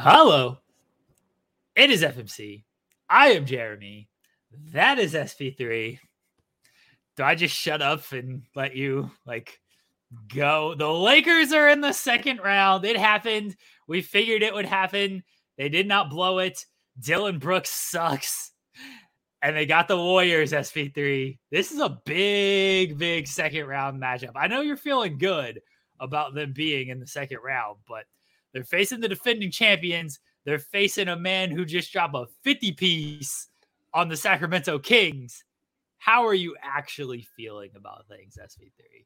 Hello. It is FMC. I am Jeremy. That is SP3. Do I just shut up and let you like go? The Lakers are in the second round. It happened. We figured it would happen. They did not blow it. Dillon Brooks sucks. And they got the Warriors SP3. This is a big, big second round matchup. I know you're feeling good about them being in the second round, but they're facing the defending champions. They're facing a man who just dropped a 50 piece on the Sacramento Kings. How are you actually feeling about things, SP3?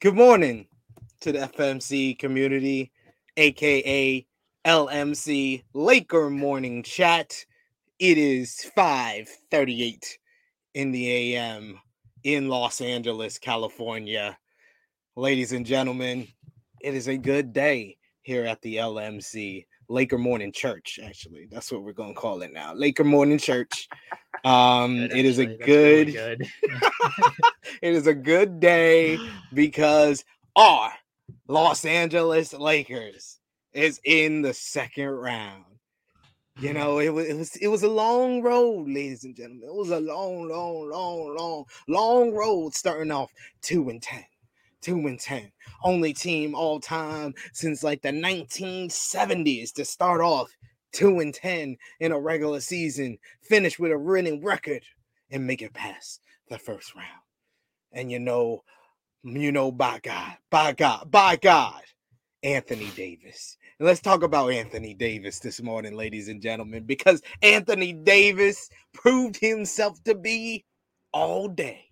Good morning to the FMC community, aka LMC Laker Morning Chat. It is 5:38 in the AM in Los Angeles, California. Ladies and gentlemen, it is a good day here at the LMC Laker Morning Church. Actually, that's what we're gonna call it now. Laker Morning Church. Um, Good, it is a good, really good. it is a good day because our Los Angeles Lakers is in the second round. You know, it was it was it was a long road, ladies and gentlemen. It was a long, long, long, long, long road starting off two and ten. Two and ten. Only team all time since like the 1970s to start off two and ten in a regular season, finish with a winning record, and make it past the first round. And you know, you know, by God, by God, by God, Anthony Davis. And let's talk about Anthony Davis this morning, ladies and gentlemen, because Anthony Davis proved himself to be all day.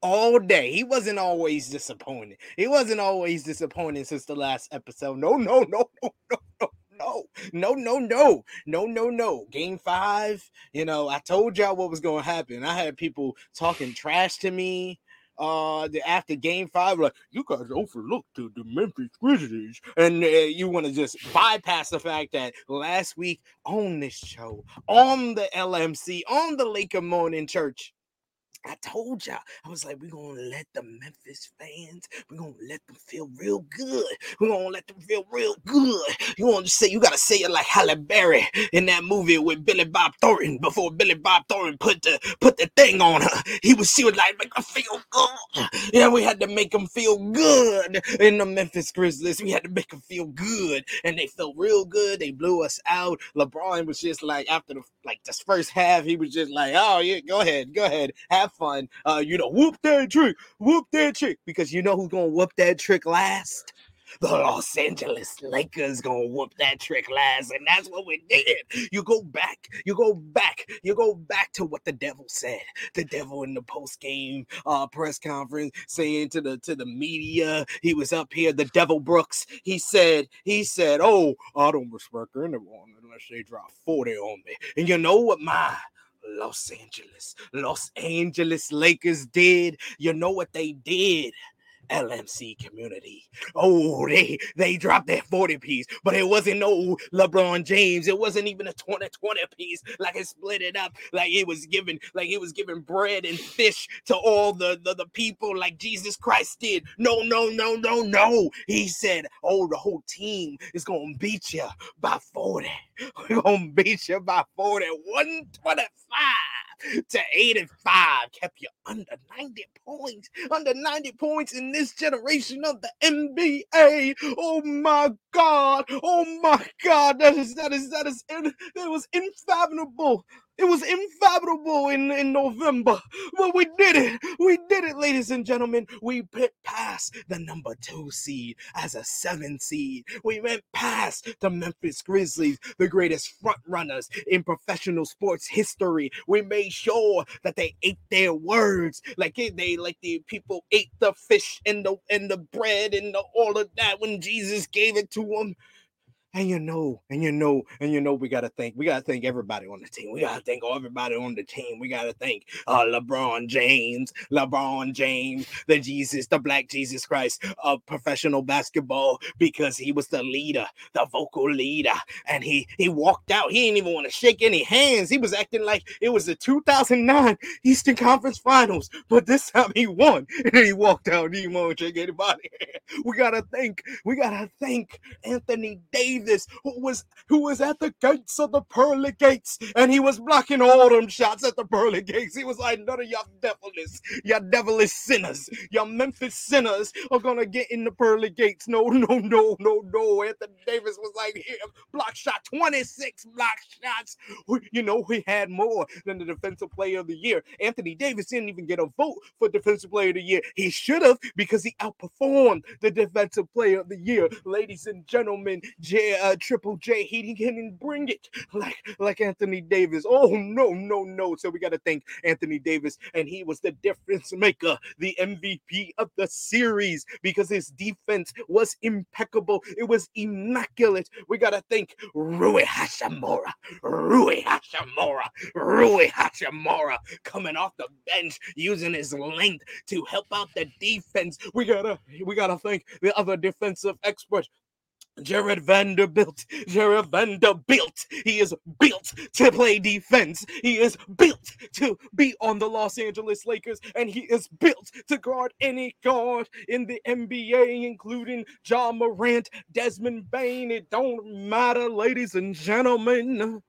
All day. He wasn't always disappointed. He wasn't always disappointed since the last episode. No, no, no, no, no, no. No, no, no, no, no, no, no. Game five, you know, I told y'all what was to happen. I had people talking trash to me uh after game five like you guys overlooked the, the memphis grizzlies and uh, you want to just bypass the fact that last week on this show on the lmc on the laker morning church I told y'all, I was like, we're gonna let the Memphis fans, we're gonna let them feel real good. We're gonna let them feel real good. You want to say, you gotta say it like Halle Berry in that movie with Billy Bob Thornton before Billy Bob Thornton put the put the thing on her. He was, she was like, make her feel good. Yeah, we had to make them feel good in the Memphis Grizzlies. We had to make them feel good, and they felt real good. They blew us out. LeBron was just like, after the like this first half, he was just like, oh yeah, go ahead, go ahead, have fun. Uh, you know, whoop that trick, whoop that trick, because you know who's gonna whoop that trick last? The Los Angeles Lakers gonna whoop that trick last, and that's what we did. You go back, you go back, you go back to what the devil said. The devil in the post game uh, press conference saying to the to the media, he was up here. The devil Brooks, he said, he said, "Oh, I don't respect anyone unless they drop forty on me." And you know what my Los Angeles, Los Angeles Lakers did? You know what they did? LMC community. Oh, they they dropped that 40 piece, but it wasn't no LeBron James. It wasn't even a 2020 piece. Like it split it up, like it was given, like it was giving bread and fish to all the, the, the people like Jesus Christ did. No, no, no, no, no. He said, Oh, the whole team is gonna beat you by 40. We're gonna beat you by 40. 125 to 85 kept you under 90 points under 90 points in this generation of the nba oh my god. Oh my god. That is that is that is that was infathomable it was infathomable in, in November. But we did it. We did it, ladies and gentlemen. We put past the number two seed as a seven seed. We went past the Memphis Grizzlies, the greatest front runners in professional sports history. We made sure that they ate their words like they like the people ate the fish and the and the bread and the, all of that when Jesus gave it to them. And you know, and you know, and you know, we gotta thank, we gotta thank everybody on the team. We gotta thank everybody on the team. We gotta thank uh, LeBron James, LeBron James, the Jesus, the Black Jesus Christ of professional basketball, because he was the leader, the vocal leader, and he he walked out. He didn't even want to shake any hands. He was acting like it was the 2009 Eastern Conference Finals, but this time he won, and he walked out. He didn't want to shake anybody. we gotta thank, we gotta thank Anthony Davis Davis, who was who was at the gates of the pearly gates, and he was blocking all them shots at the pearly gates. He was like, none of y'all devilish, y'all devilish sinners, y'all Memphis sinners are gonna get in the pearly gates. No, no, no, no, no. Anthony Davis was like, here, block shot, 26 block shots. You know, he had more than the defensive player of the year. Anthony Davis didn't even get a vote for defensive player of the year. He should have because he outperformed the defensive player of the year. Ladies and gentlemen, J uh, Triple J. He didn't bring it like like Anthony Davis. Oh no, no, no. So we got to thank Anthony Davis, and he was the difference maker, the MVP of the series because his defense was impeccable. It was immaculate. We got to thank Rui Hachimura, Rui Hachimura, Rui Hachimura coming off the bench using his length to help out the defense. We gotta we gotta thank the other defensive expert Jarred Vanderbilt, Jarred Vanderbilt, he is built to play defense. He is built to be on the Los Angeles Lakers, and he is built to guard any guard in the NBA, including Ja Morant, Desmond Bane. It don't matter, ladies and gentlemen.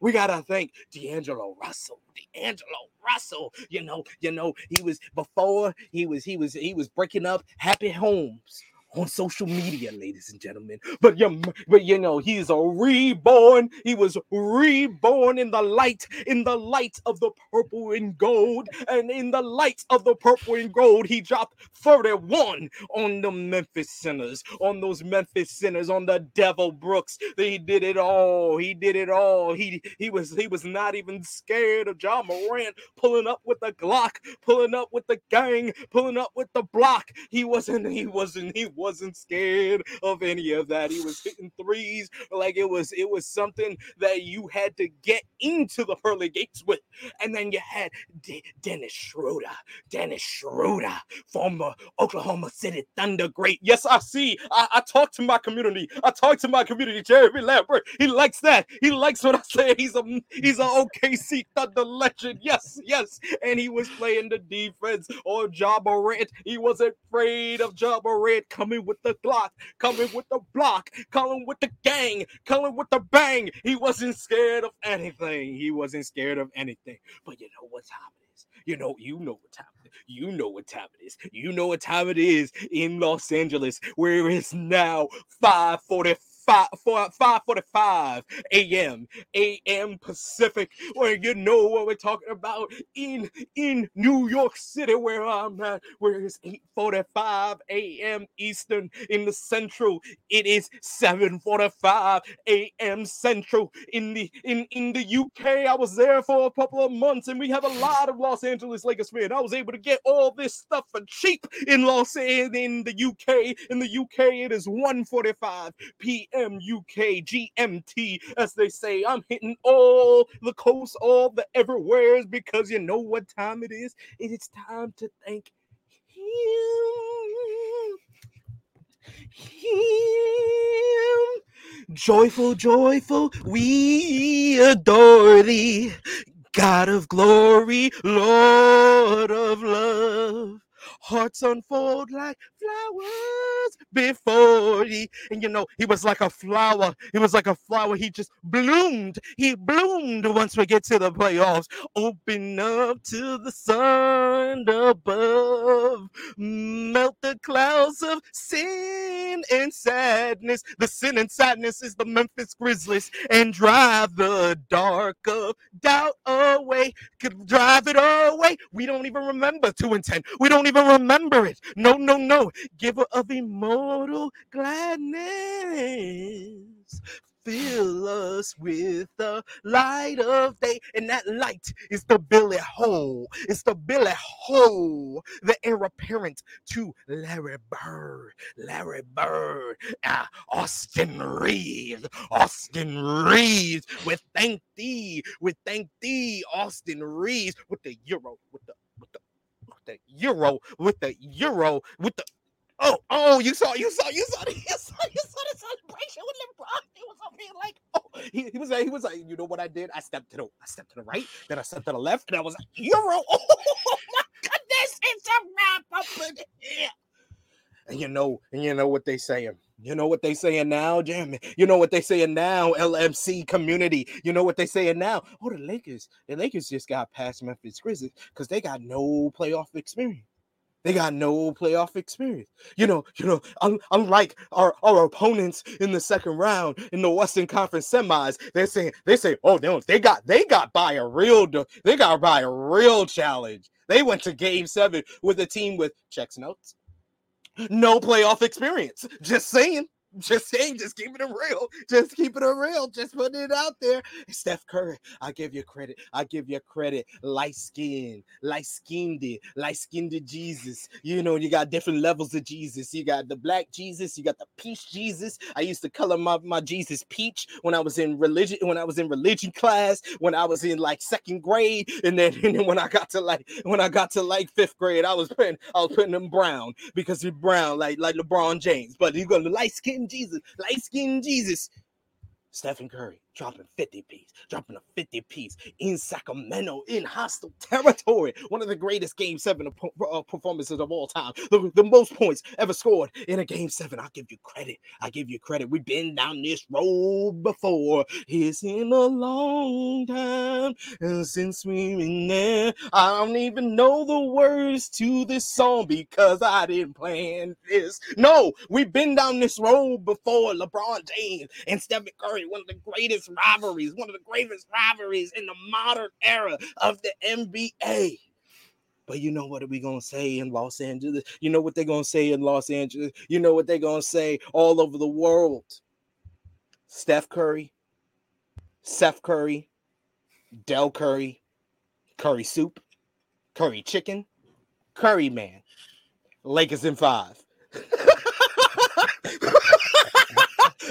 We gotta thank D'Angelo Russell. D'Angelo Russell, you know, you know, he was before he was he was he was breaking up happy homes on social media, ladies and gentlemen. But you, but you know, he's a reborn. He was reborn in the light, in the light of the purple and gold, and in the light of the purple and gold, he dropped 31 on the Memphis Sinners, on those Memphis Sinners, on the Devil Brooks. He did it all. He did it all. He he was he was not even scared of Ja Morant pulling up with the Glock, pulling up with the gang, pulling up with the block. He wasn't. He wasn't. He wasn't scared of any of that. He was hitting threes like it was it was something that you had to get into the pearly gates with. And then you had D- Dennis Schroeder, Dennis Schroeder, former Oklahoma City Thunder great. Yes, I see. I, I talk to my community. I talk to my community. Jeremy Lambert. He likes that. He likes what I say. He's a he's an OKC Thunder legend. Yes, yes. And he was playing the defense on Ja Morant. He wasn't afraid of Ja Morant coming coming with the Glock, coming with the block, coming with the gang, coming with the bang. He wasn't scared of anything. He wasn't scared of anything. But you know what time it is? You know, you know what time it is. You know what time it is. You know what time it is in Los Angeles, where it's now 545 5 5:45 a.m. a.m. Pacific, where you know what we're talking about in in New York City, where I'm at, where it's 8:45 a.m. Eastern in the Central. It is 7:45 a.m. Central in the in in the UK. I was there for a couple of months, and we have a lot of Los Angeles Lakers fans. I was able to get all this stuff for cheap in Los in, in the UK. In the UK, it is 1:45 p.m. UK GMT, as they say. I'm hitting all the coasts, all the everywheres, because you know what time it is. It is time to thank him. Him. Joyful, joyful, we adore thee. God of glory, Lord of love. Hearts unfold like flowers before he And you know, he was like a flower. He was like a flower. He just bloomed. He bloomed once we get to the playoffs. Open up to the sun above. Melt the clouds of sin and sadness. The sin and sadness is the Memphis Grizzlies. And drive the dark of doubt away. Could drive it away. We don't even remember 2 and 10. We don't even remember it. No, no, no. Giver of immortal gladness. Fill us with the light of day. And that light is the Billy Hole. It's the Billy Hole, the heir apparent to Larry Bird. Larry Bird. Ah, Austin Reaves. Austin Reaves. We thank thee. We thank thee, Austin Reaves, with the Euro, with the with the with the Euro, with the Euro, with the Oh, oh, you saw, you saw, you saw, you saw, you saw the celebration with LeBron. He was up here like, oh, he, he was like, he was like, you know what I did? I stepped to the, I stepped to the right, then I stepped to the left, and I was like, Euro. Oh my goodness, it's a wrap up in here. And you know, and you know what they saying. You know what they saying now, Jeremy. You know what they saying now, LMC community. You know what they saying now. Oh, the Lakers. The Lakers just got past Memphis Grizzlies because they got no playoff experience. They got no playoff experience. You know, you know, un- unlike our, our opponents in the second round in the Western Conference semis, they're saying they say, oh, they, they got they got by a real they got by a real challenge. They went to game seven with a team with checks notes, no playoff experience. Just saying. Just saying, just keeping it real. Just keeping it real. Just putting it out there. Steph Curry, I give you credit. I give you credit. Light skin, light skinned, light skinned Jesus. You know, you got different levels of Jesus. You got the black Jesus, you got the peach Jesus. I used to color my, my Jesus peach when I was in religion, when I was in religion class, when I was in like second grade, and then, and then when I got to like when I got to like fifth grade, I was putting I was putting them brown because he's brown, like like LeBron James. But got the light skin Jesus, light skin Jesus. Stephen Curry dropping 50 piece, dropping a 50 piece in Sacramento in hostile territory. One of the greatest game seven uh, performances of all time. The, the, most points ever scored in a game seven. I'll give you credit. I give you credit. We've been down this road before. It's in a long time. And since we've been there, I don't even know the words to this song because I didn't plan this. No, we've been down this road before. LeBron James and Stephen Curry, one of the greatest rivalries, one of the greatest rivalries in the modern era of the NBA. But you know what are we gonna say in Los Angeles? You know what they're gonna say in Los Angeles? You know what they're gonna say all over the world? Steph Curry, Seth Curry, Del Curry, Curry soup, Curry chicken, Curry man. Lakers in five.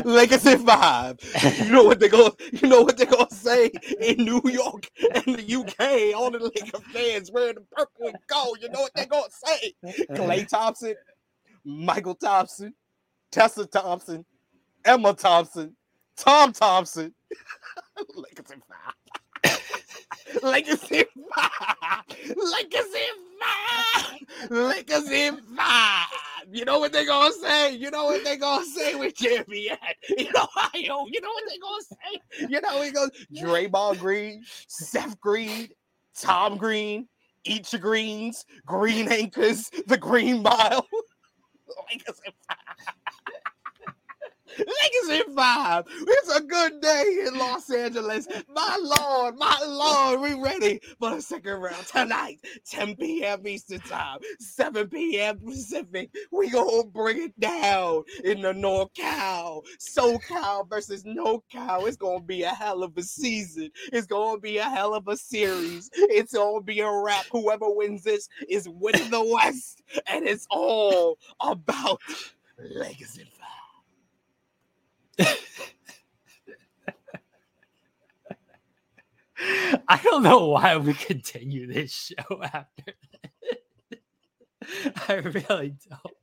Legacy Five. You know what they're going you know what they're gonna say in New York and the UK, all the Lakers fans wearing the purple and gold. You know what they're gonna say? Klay Thompson, Michael Thompson, Tessa Thompson, Emma Thompson, Tom Thompson. Legacy Five. Legacy Five. Legacy Five. Legacy Five. You know what they gonna say? You know what they gonna say with Jeremy at? You know, know. You know what they gonna say? You know he goes Draymond Green, Seth Green, Tom Green, each greens, green anchors, the green mile. Legacy five. It's a good day in Los Angeles. My lord, my lord, we ready for the second round tonight. 10 p.m. Eastern time, 7 p.m. Pacific. We gonna bring it down in the North NorCal. SoCal versus NorCal. It's gonna be a hell of a season. It's gonna be a hell of a series. It's gonna be a wrap. Whoever wins this is winning the West, and it's all about Legacy. I don't know why we continue this show after I really don't.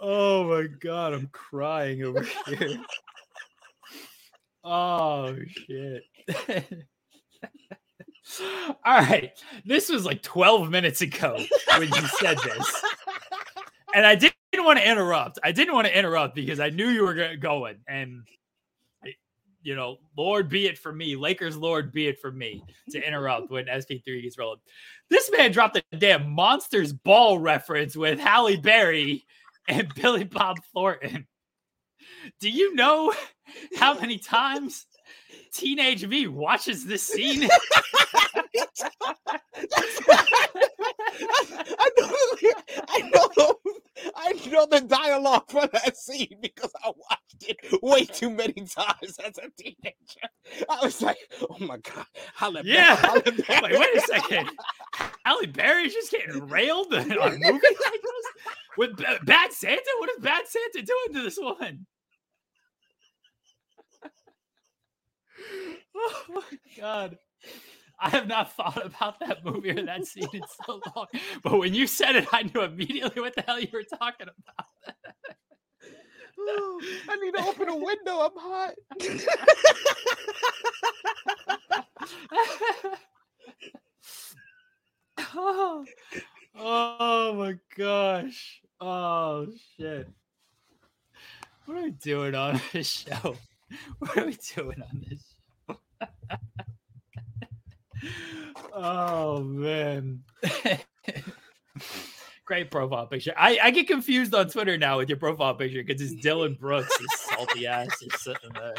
Oh my god, I'm crying over here. Oh shit. All right. This was like 12 minutes ago when you said this. And I didn't want to interrupt. I didn't want to interrupt because I knew you were going. And, you know, Lord be it for me, Lakers Lord be it for me to interrupt when SP3 gets rolling. This man dropped a damn Monsters Ball reference with Halle Berry and Billy Bob Thornton. Do you know how many times teenage me watches this scene? I know, I know, I know the dialogue for that scene because I watched it way too many times as a teenager. I was like, "Oh my god, Halle Yeah. Halle Wait, Berry." wait a second. Halle Berry's just getting railed on a movie like this with B- Bad Santa. What is Bad Santa doing to this woman? Oh my god. I have not thought about that movie or that scene in so long. But when you said it, I knew immediately what the hell you were talking about. Oh, I need to open a window. I'm hot. oh, oh my gosh. Oh shit. What are we doing on this show? What are we doing on this show? oh man. Great profile picture. I, I get confused on Twitter now with your profile picture because it's Dillon Brooks, his salty ass is sitting there.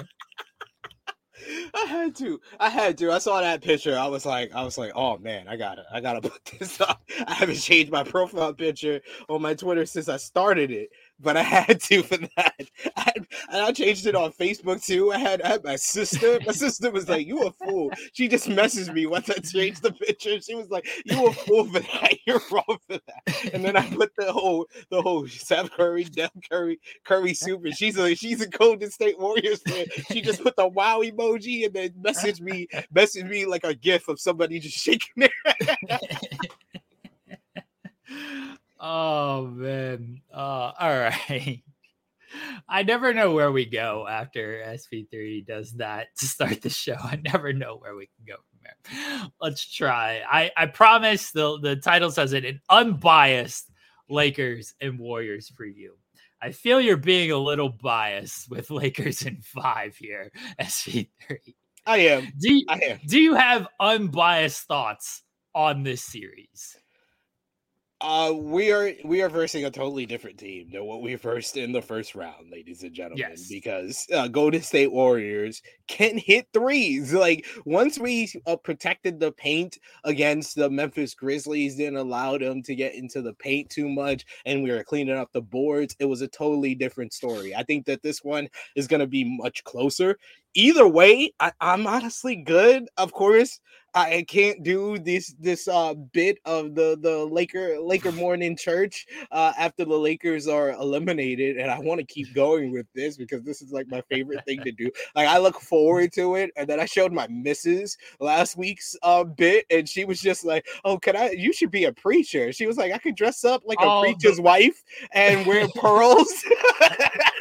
I had to. I had to. I saw that picture. I was like, I was like, oh man, I gotta, I gotta put this up. I haven't changed my profile picture on my Twitter since I started it, but I had to for that. I and I changed it on Facebook too. I had, I had my sister. My sister was like, "You a fool." She just messaged me once I changed the picture. She was like, "You a fool for that. You're wrong for that." And then I put the whole, the whole Seth Curry, Steph Curry, Curry super. She's a, she's a Golden State Warriors fan. She just put the wow emoji and then messaged me, messaged me like a gif of somebody just shaking their. oh man. Uh, all right. I never know where we go after SP3 does that to start the show. I never know where we can go from there. Let's try. I, I promise the, the title says it an unbiased Lakers and Warriors preview. I feel you're being a little biased with Lakers in five here, SP3. I am. Do you, I am. do you have unbiased thoughts on this series? Uh, we are we are versing a totally different team than what we versed in the first round, ladies and gentlemen. Yes. Because uh, Golden State Warriors can hit threes. Like once we uh, protected the paint against the Memphis Grizzlies, didn't allow them to get into the paint too much, and we were cleaning up the boards. It was a totally different story. I think that this one is going to be much closer. Either way, I, I'm honestly good. Of course, I can't do this this uh bit of the the Laker Laker morning church uh after the Lakers are eliminated and I want to keep going with this because this is like my favorite thing to do. Like I look forward to it and then I showed my missus last week's uh bit and she was just like, "Oh, can I you should be a preacher." She was like, "I could dress up like a Oh, the- preacher's wife and wear pearls."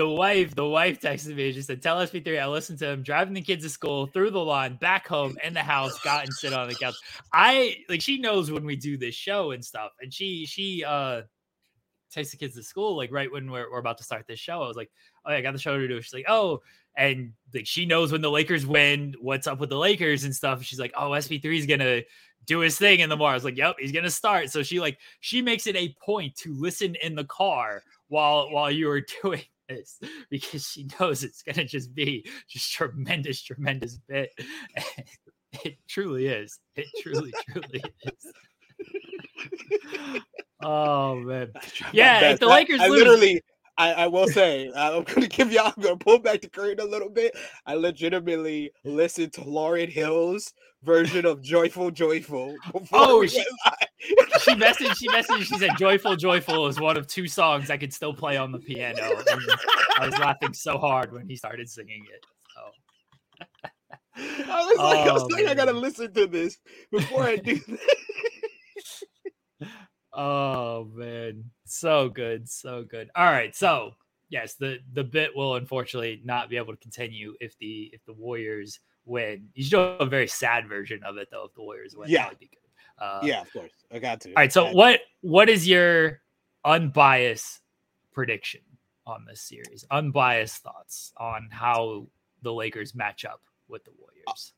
the wife, the wife texted me. She said, "Tell SP3 I listened to him driving the kids to school through the line, back home in the house, got and sit on the couch." I like she knows when we do this show and stuff, and she she uh takes the kids to school like right when we're, we're about to start this show. I was like, "Oh, yeah, I got the show to do." She's like, "Oh." And like she knows when the Lakers win, what's up with the Lakers and stuff. She's like, "Oh, SP3 is gonna do his thing in the morning." I was like, "Yep, he's gonna start." So she like she makes it a point to listen in the car while while you were doing this because she knows it's gonna just be just tremendous, tremendous bit. it truly is. It truly, truly is. Oh man. Yeah, if the I- Lakers I, lose- literally, I, I will say, I'm gonna give y'all, I'm gonna pull back the curtain a little bit. I legitimately listened to Lauryn Hill's version of "Joyful, Joyful." Before Oh, she- She messaged, she messaged, she said Joyful, Joyful is one of two songs I could still play on the piano. And I was laughing so hard when he started singing it. So I was like, I was Oh, like, I gotta listen to this before I do this. Oh man, so good, so good. All right, so yes, the the bit will unfortunately not be able to continue if the if the Warriors win. You should do a very sad version of it though. If the Warriors win, Yeah. be good. Uh, yeah, of course. I got to. All right. So what what is your unbiased prediction on this series? Unbiased thoughts on how the Lakers match up with the Warriors.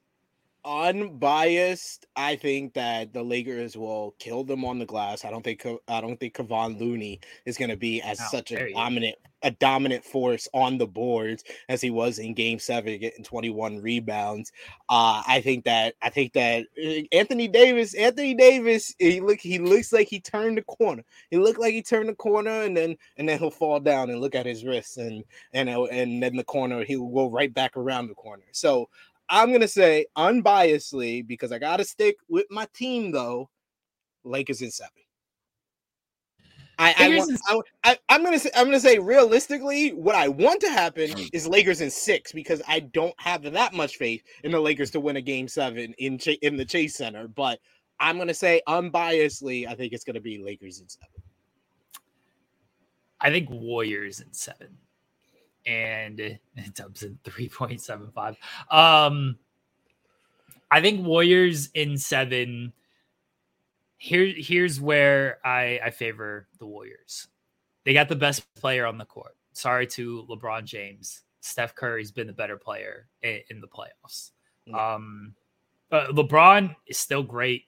Unbiased, I think that the Lakers will kill them on the glass. I don't think I don't think Kevon Looney is going to be as Oh, such a dominant a dominant force on the boards as he was in Game Seven, getting twenty one rebounds. Uh, I think that I think that uh, Anthony Davis, Anthony Davis, he look he looks like he turned the corner. He looked like he turned the corner, and then and then he'll fall down and look at his wrists, and and and then the corner he'll go right back around the corner. So. I'm gonna say unbiasedly because I gotta stick with my team though. Lakers in seven. I, I, Lakers want, in I, I am gonna say I'm gonna say realistically, what I want to happen hmm. is Lakers in six because I don't have that much faith in the Lakers to win a game seven in Ch- in the Chase Center. But I'm gonna say unbiasedly, I think it's gonna be Lakers in seven. I think Warriors in seven, and it dubs in three point seven five. Um, I think Warriors in seven. Here, here's where I I favor the Warriors. They got the best player on the court. Sorry to LeBron James. Steph Curry's been the better player in, in the playoffs. Yeah. Um, but LeBron is still great.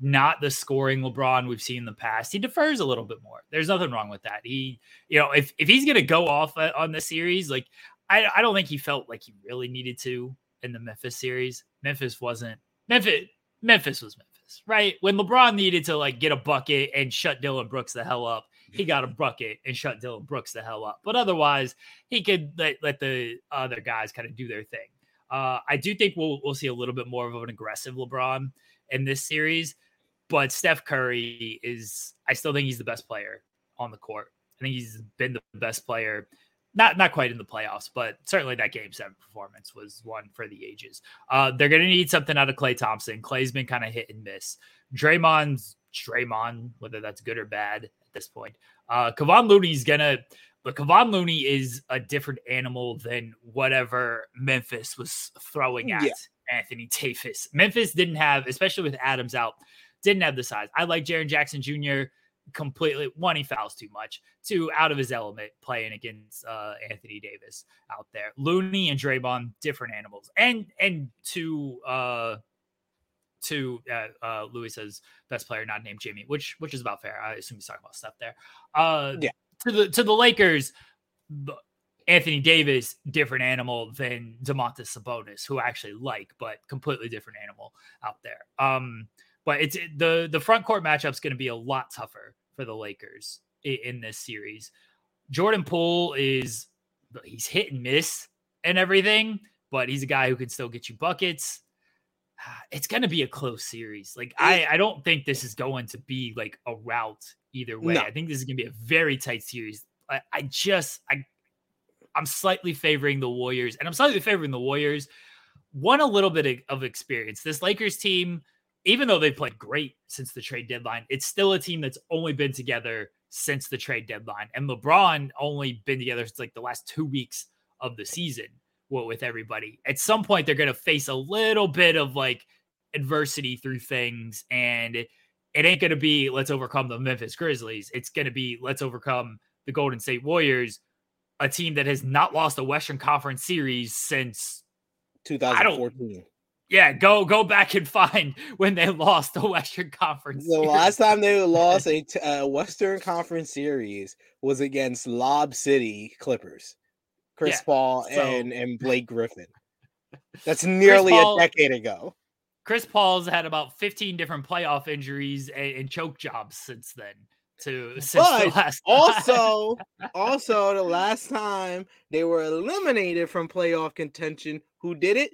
Not the scoring LeBron we've seen in the past. He defers a little bit more. There's nothing wrong with that. He, you know, if if he's gonna go off uh, on the series, like I, I don't think he felt like he really needed to in the Memphis series. Memphis wasn't Memphis. Memphis was Memphis, right? When LeBron needed to like get a bucket and shut Dillon Brooks the hell up, he got a bucket and shut Dillon Brooks the hell up. But otherwise, he could let, let the other guys kind of do their thing. Uh, I do think we'll we'll see a little bit more of an aggressive LeBron in this series, but Steph Curry is I still think he's the best player on the court. I think he's been the best player, not not quite in the playoffs, but certainly that game seven performance was one for the ages. Uh, they're gonna need something out of Klay Thompson. Klay's been kind of hit and miss. Draymond's Draymond, whether that's good or bad at this point. Uh, Kevon Looney's gonna, but Kevon Looney is a different animal than whatever Memphis was throwing at Yeah. Anthony Davis. Memphis didn't have, especially with Adams out, didn't have the size. I like Jaren Jackson Jr. completely. One, he fouls too much. Two, out of his element playing against uh, Anthony Davis out there. Looney and Draymond, different animals. And and to uh to uh, uh Louis says best player not named Jimmy, which which is about fair. I assume he's talking about stuff there. Uh Yeah. to the to the Lakers, Anthony Davis, different animal than Domantas Sabonis, who I actually like, but completely different animal out there. Um, but it's it- the the front court matchup's going to be a lot tougher for the Lakers in, in this series. Jordan Poole is he's hit and miss and everything, but he's a guy who can still get you buckets. It's going to be a close series. Like I, I don't think this is going to be like a rout either way. No. I think this is going to be a very tight series. I, I just I I'm slightly favoring the Warriors, and I'm slightly favoring the Warriors. One a little bit of- of experience. This Lakers team, even though they've played great since the trade deadline, it's still a team that's only been together since the trade deadline. And LeBron only been together since like the last two weeks of the season wi- with everybody. At some point, they're going to face a little bit of like adversity through things, and it, it ain't going to be let's overcome the Memphis Grizzlies. It's going to be let's overcome the Golden State Warriors, a team that has not lost a Western Conference series since 2014. Yeah, go go back and find when they lost the Western Conference. The series. last time they lost a t- uh, Western Conference series was against Lob City Clippers, Chris Yeah, Paul so- and and Blake Griffin. That's nearly Paul- a decade ago. Chris Paul's had about 15 different playoff injuries and, and choke jobs since then. To since the last Also, also the last time they were eliminated from playoff contention, who did it?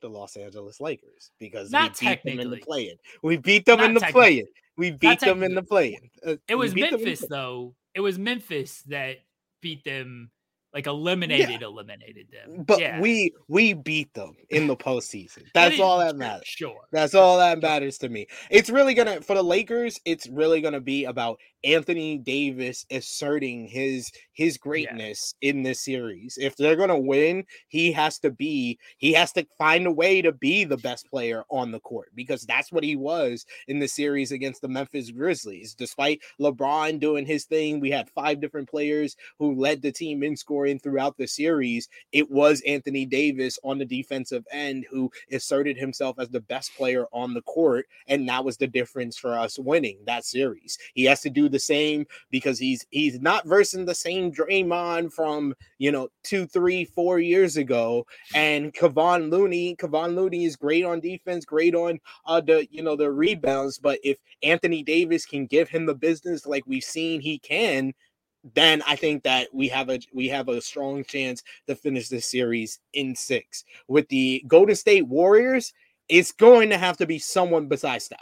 The Los Angeles Lakers, because Not we beat them in the play-in. We beat them Not in the play-in. We beat them in the play-in. Uh, it was beat them in the Memphis though. It was Memphis that beat them like eliminated, yeah. eliminated them. But yeah. we we beat them in the postseason. That's all that matters. Sure. That's all that matters to me. It's really gonna for the Lakers, it's really gonna be about Anthony Davis asserting his his greatness yeah. in this series. If they're going to win, he has to be he has to find a way to be the best player on the court because that's what he was in the series against the Memphis Grizzlies. Despite LeBron doing his thing, we had five different players who led the team in scoring throughout the series. It was Anthony Davis on the defensive end who asserted himself as the best player on the court and that was the difference for us winning that series. He has to do the same because he's he's not versing the same Draymond from you know two, three, four years ago. And Kevon Looney, Kevon Looney is great on defense, great on uh the you know the rebounds. But if Anthony Davis can give him the business like we've seen he can, then I think that we have a we have a strong chance to finish this series in six. With the Golden State Warriors, it's going to have to be someone besides Steph.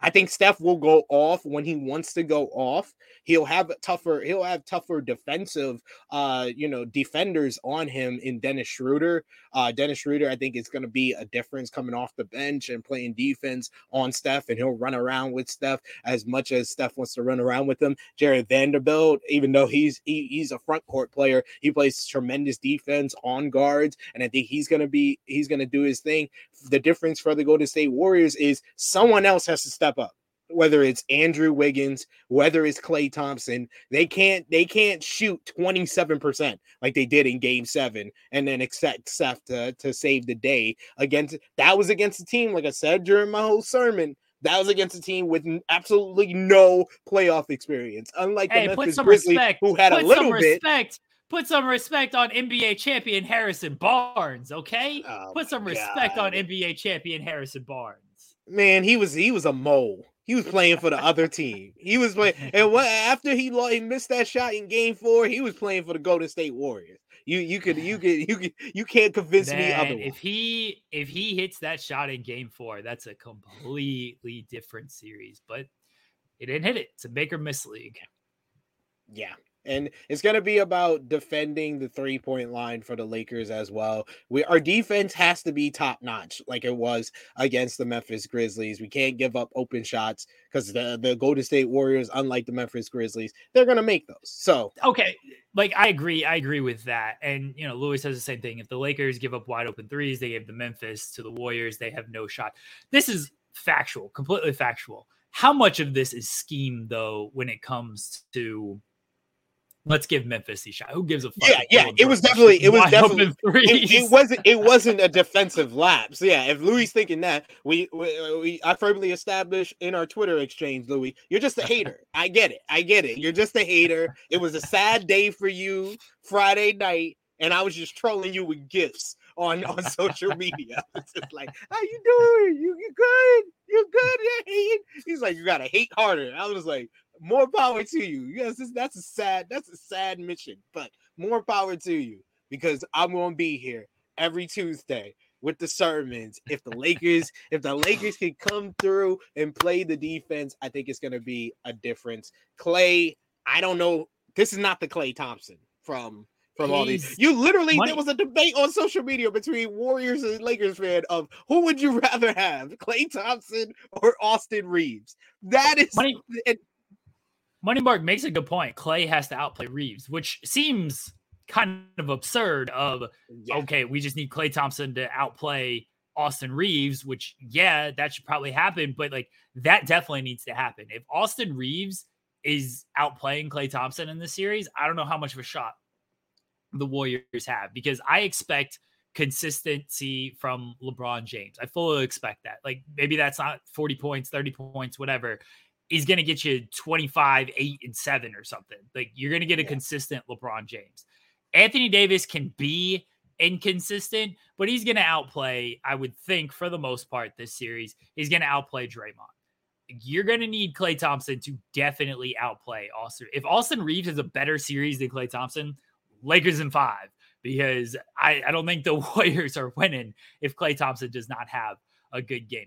I think Steph will go off when he wants to go off. He'll have tougher, he'll have tougher defensive uh, you know, defenders on him in Dennis Schroeder. Uh Dennis Schroeder, I think is gonna be a difference coming off the bench and playing defense on Steph, and he'll run around with Steph as much as Steph wants to run around with him. Jarred Vanderbilt, even though he's he, he's a front court player, he plays tremendous defense on guards, and I think he's gonna be he's gonna do his thing. The difference for the Golden State Warriors is someone else has to step up whether it's Andrew Wiggins, whether it's Klay Thompson, they can't they can't shoot 27% like they did in game seven and then expect Seth to, to save the day against that was against a team, like I said during my whole sermon. That was against a team with absolutely no playoff experience. Unlike hey, the Memphis Grizzlies, respect. who had put a little bit. Respect. Put some respect on NBA champion Harrison Barnes, okay? Oh put some respect God. on NBA champion Harrison Barnes man, he was he was a mole. He was playing for the other team. He was playing, and what after he, lost, he missed that shot in Game Four, he was playing for the Golden State Warriors. You you could you could you could you can't convince Man, me otherwise. If he if he hits that shot in Game Four, that's a completely different series. But he didn't hit it. It's a Baker miss league. Yeah, and it's going to be about defending the three point line for the Lakers as well. We our defense has to be top notch, like it was against the Memphis Grizzlies. We can't give up open shots because the the Golden State Warriors, unlike the Memphis Grizzlies, they're going to make those. So okay, like I agree, I agree with that. And you know, Louis says the same thing. If the Lakers give up wide open threes, they give the Memphis to the Warriors. They have no shot. This is factual, completely factual. How much of this is scheme though when it comes to let's give Memphis a shot. Who gives a fuck? Yeah, yeah. It was definitely, it was definitely, it, it, wasn't, it wasn't a defensive lapse. Yeah, if Louis thinking that, we, we, we, I firmly established in our Twitter exchange, Louis, you're just a hater. I get it. I get it. You're just a hater. It was a sad day for you Friday night, and I was just trolling you with gifts on on social media. It's just like, how you doing? You you good? You good? Yeah. He's like, you gotta hate harder. I was like, more power to you. Yes, that's a sad, that's a sad mission, but more power to you because I'm gonna be here every Tuesday with the sermons. If the Lakers, if the Lakers can come through and play the defense, I think it's gonna be a difference. Klay, I don't know. This is not the Klay Thompson from from all these. You literally money. there was a debate on social media between Warriors and Lakers fan of who would you rather have, Klay Thompson or Austin Reaves? That is money. And, Money Mark makes a good point. Klay has to outplay Reaves, which seems kind of absurd. Of yeah. okay, we just need Klay Thompson to outplay Austin Reaves, which yeah, that should probably happen, but like that definitely needs to happen. If Austin Reaves is outplaying Klay Thompson in the series, I don't know how much of a shot the Warriors have because I expect consistency from LeBron James. I fully expect that. Like maybe that's not 40 points, 30 points, whatever is going to get you 25, 8, and 7 or something. Like you're going to get a yeah. consistent LeBron James. Anthony Davis can be inconsistent, but he's going to outplay, I would think, for the most part, this series. He's going to outplay Draymond. You're going to need Klay Thompson to definitely outplay Austin. If Austin Reaves has a better series than Klay Thompson, Lakers in five, because I, I don't think the Warriors are winning if Klay Thompson does not have a good game.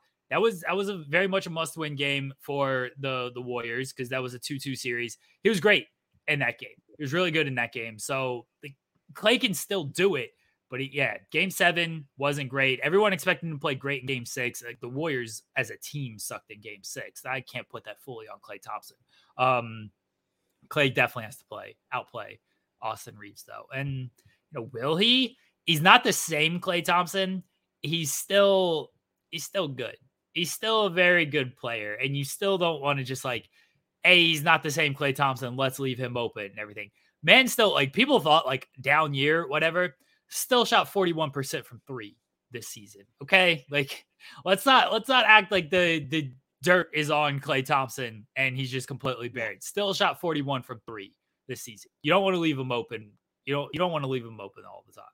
that was that was a very much a must-win game for the the Warriors because that was a 2-2 series. He was great in that game. He was really good in that game. So the, Klay can still do it, but he, yeah, game seven wasn't great. Everyone expected him to play great in game six. Like the Warriors as a team sucked in game six. I can't put that fully on Klay Thompson. Um, Klay definitely has to play, outplay Austin Reaves though. And you know, will he? He's not the same Klay Thompson. He's still he's still good. He's still a very good player, and you still don't want to just like, hey, he's not the same Klay Thompson. Let's leave him open and everything. Man, still like people thought like down year, whatever. Still shot forty one percent from three this season. Okay, like let's not let's not act like the the dirt is on Klay Thompson and he's just completely buried. Still shot forty one from three this season. You don't want to leave him open. You don't you don't want to leave him open all the time.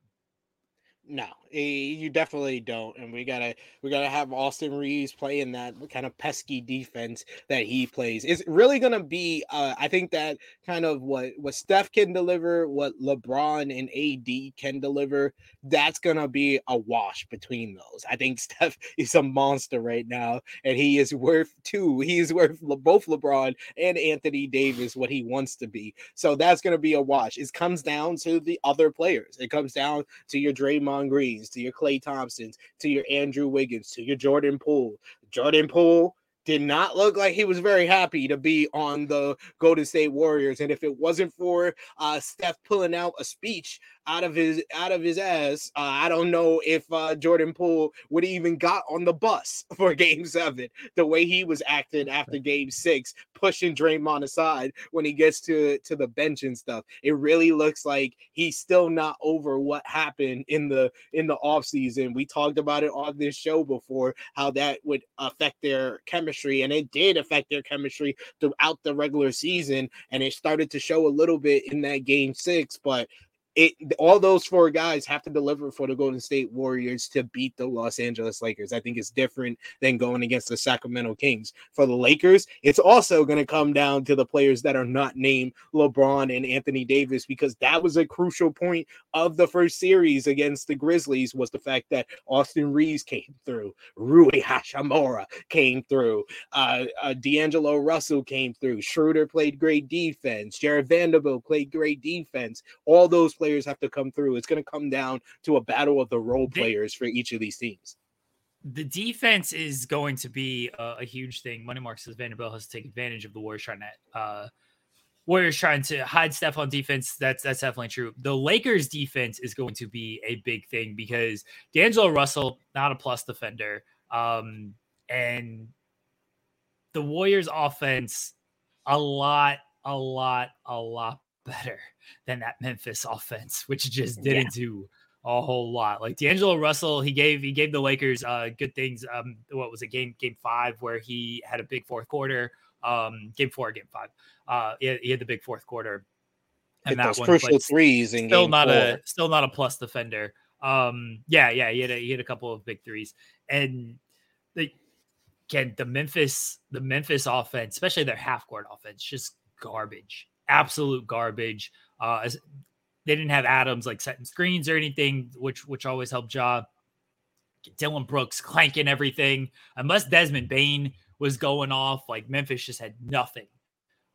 No, eh, you definitely don't, and we gotta we gotta have Austin Reaves playing that kind of pesky defense that he plays. It's really gonna be, uh, I think that kind of what what Steph can deliver, what LeBron and AD can deliver. That's gonna be a wash between those. I think Steph is a monster right now, and he is worth two. He is worth both LeBron and Anthony Davis what he wants to be. So that's gonna be a wash. It comes down to the other players. It comes down to your Draymond Greens, to your Klay Thompsons, to your Andrew Wiggins, to your Jordan Poole. Jordan Poole did not look like he was very happy to be on the Golden State Warriors. And if it wasn't for uh, Steph pulling out a speech out of his out of his ass, uh, I don't know if uh, Jordan Poole would even got on the bus for Game Seven. The way he was acting after Game Six, pushing Draymond aside when he gets to to the bench and stuff, it really looks like he's still not over what happened in the in the off season. We talked about it on this show before, how that would affect their chemistry, and it did affect their chemistry throughout the regular season, and it started to show a little bit in that Game Six, but it all those four guys have to deliver for the Golden State Warriors to beat the Los Angeles Lakers. I think it's different than going against the Sacramento Kings. For the Lakers, it's also going to come down to the players that are not named LeBron and Anthony Davis because that was a crucial point of the first series against the Grizzlies was the fact that Austin Reaves came through, Rui Hachimura came through, uh, uh, D'Angelo Russell came through, Schroeder played great defense, Jarred Vanderbilt played great defense. All those players players have to come through. It's going to come down to a battle of the role players for each of these teams. The defense is going to be a, a huge thing. Money Mark says Vanderbilt has to take advantage of the Warriors trying to uh, Warriors trying to hide Steph on defense. That's that's definitely true. The Lakers defense is going to be a big thing because D'Angelo Russell not a plus defender, um, and the Warriors offense a lot, a lot, a lot better than that Memphis offense, which just didn't yeah. do a whole lot. Like D'Angelo Russell, he gave he gave the Lakers uh good things. Um, what was it, game game five where he had a big fourth quarter. Um, game four, game five. Uh, he had, he had the big fourth quarter. And that those one, crucial threes in still not four. a still not a plus defender. Um, yeah, yeah, he had a, he had a couple of big threes, and the again the Memphis the Memphis offense, especially their half court offense, just garbage absolute garbage. Uh, they didn't have Adams like setting screens or anything, which which always helped job. Dillon Brooks clanking everything. Unless Desmond Bane was going off, like Memphis just had nothing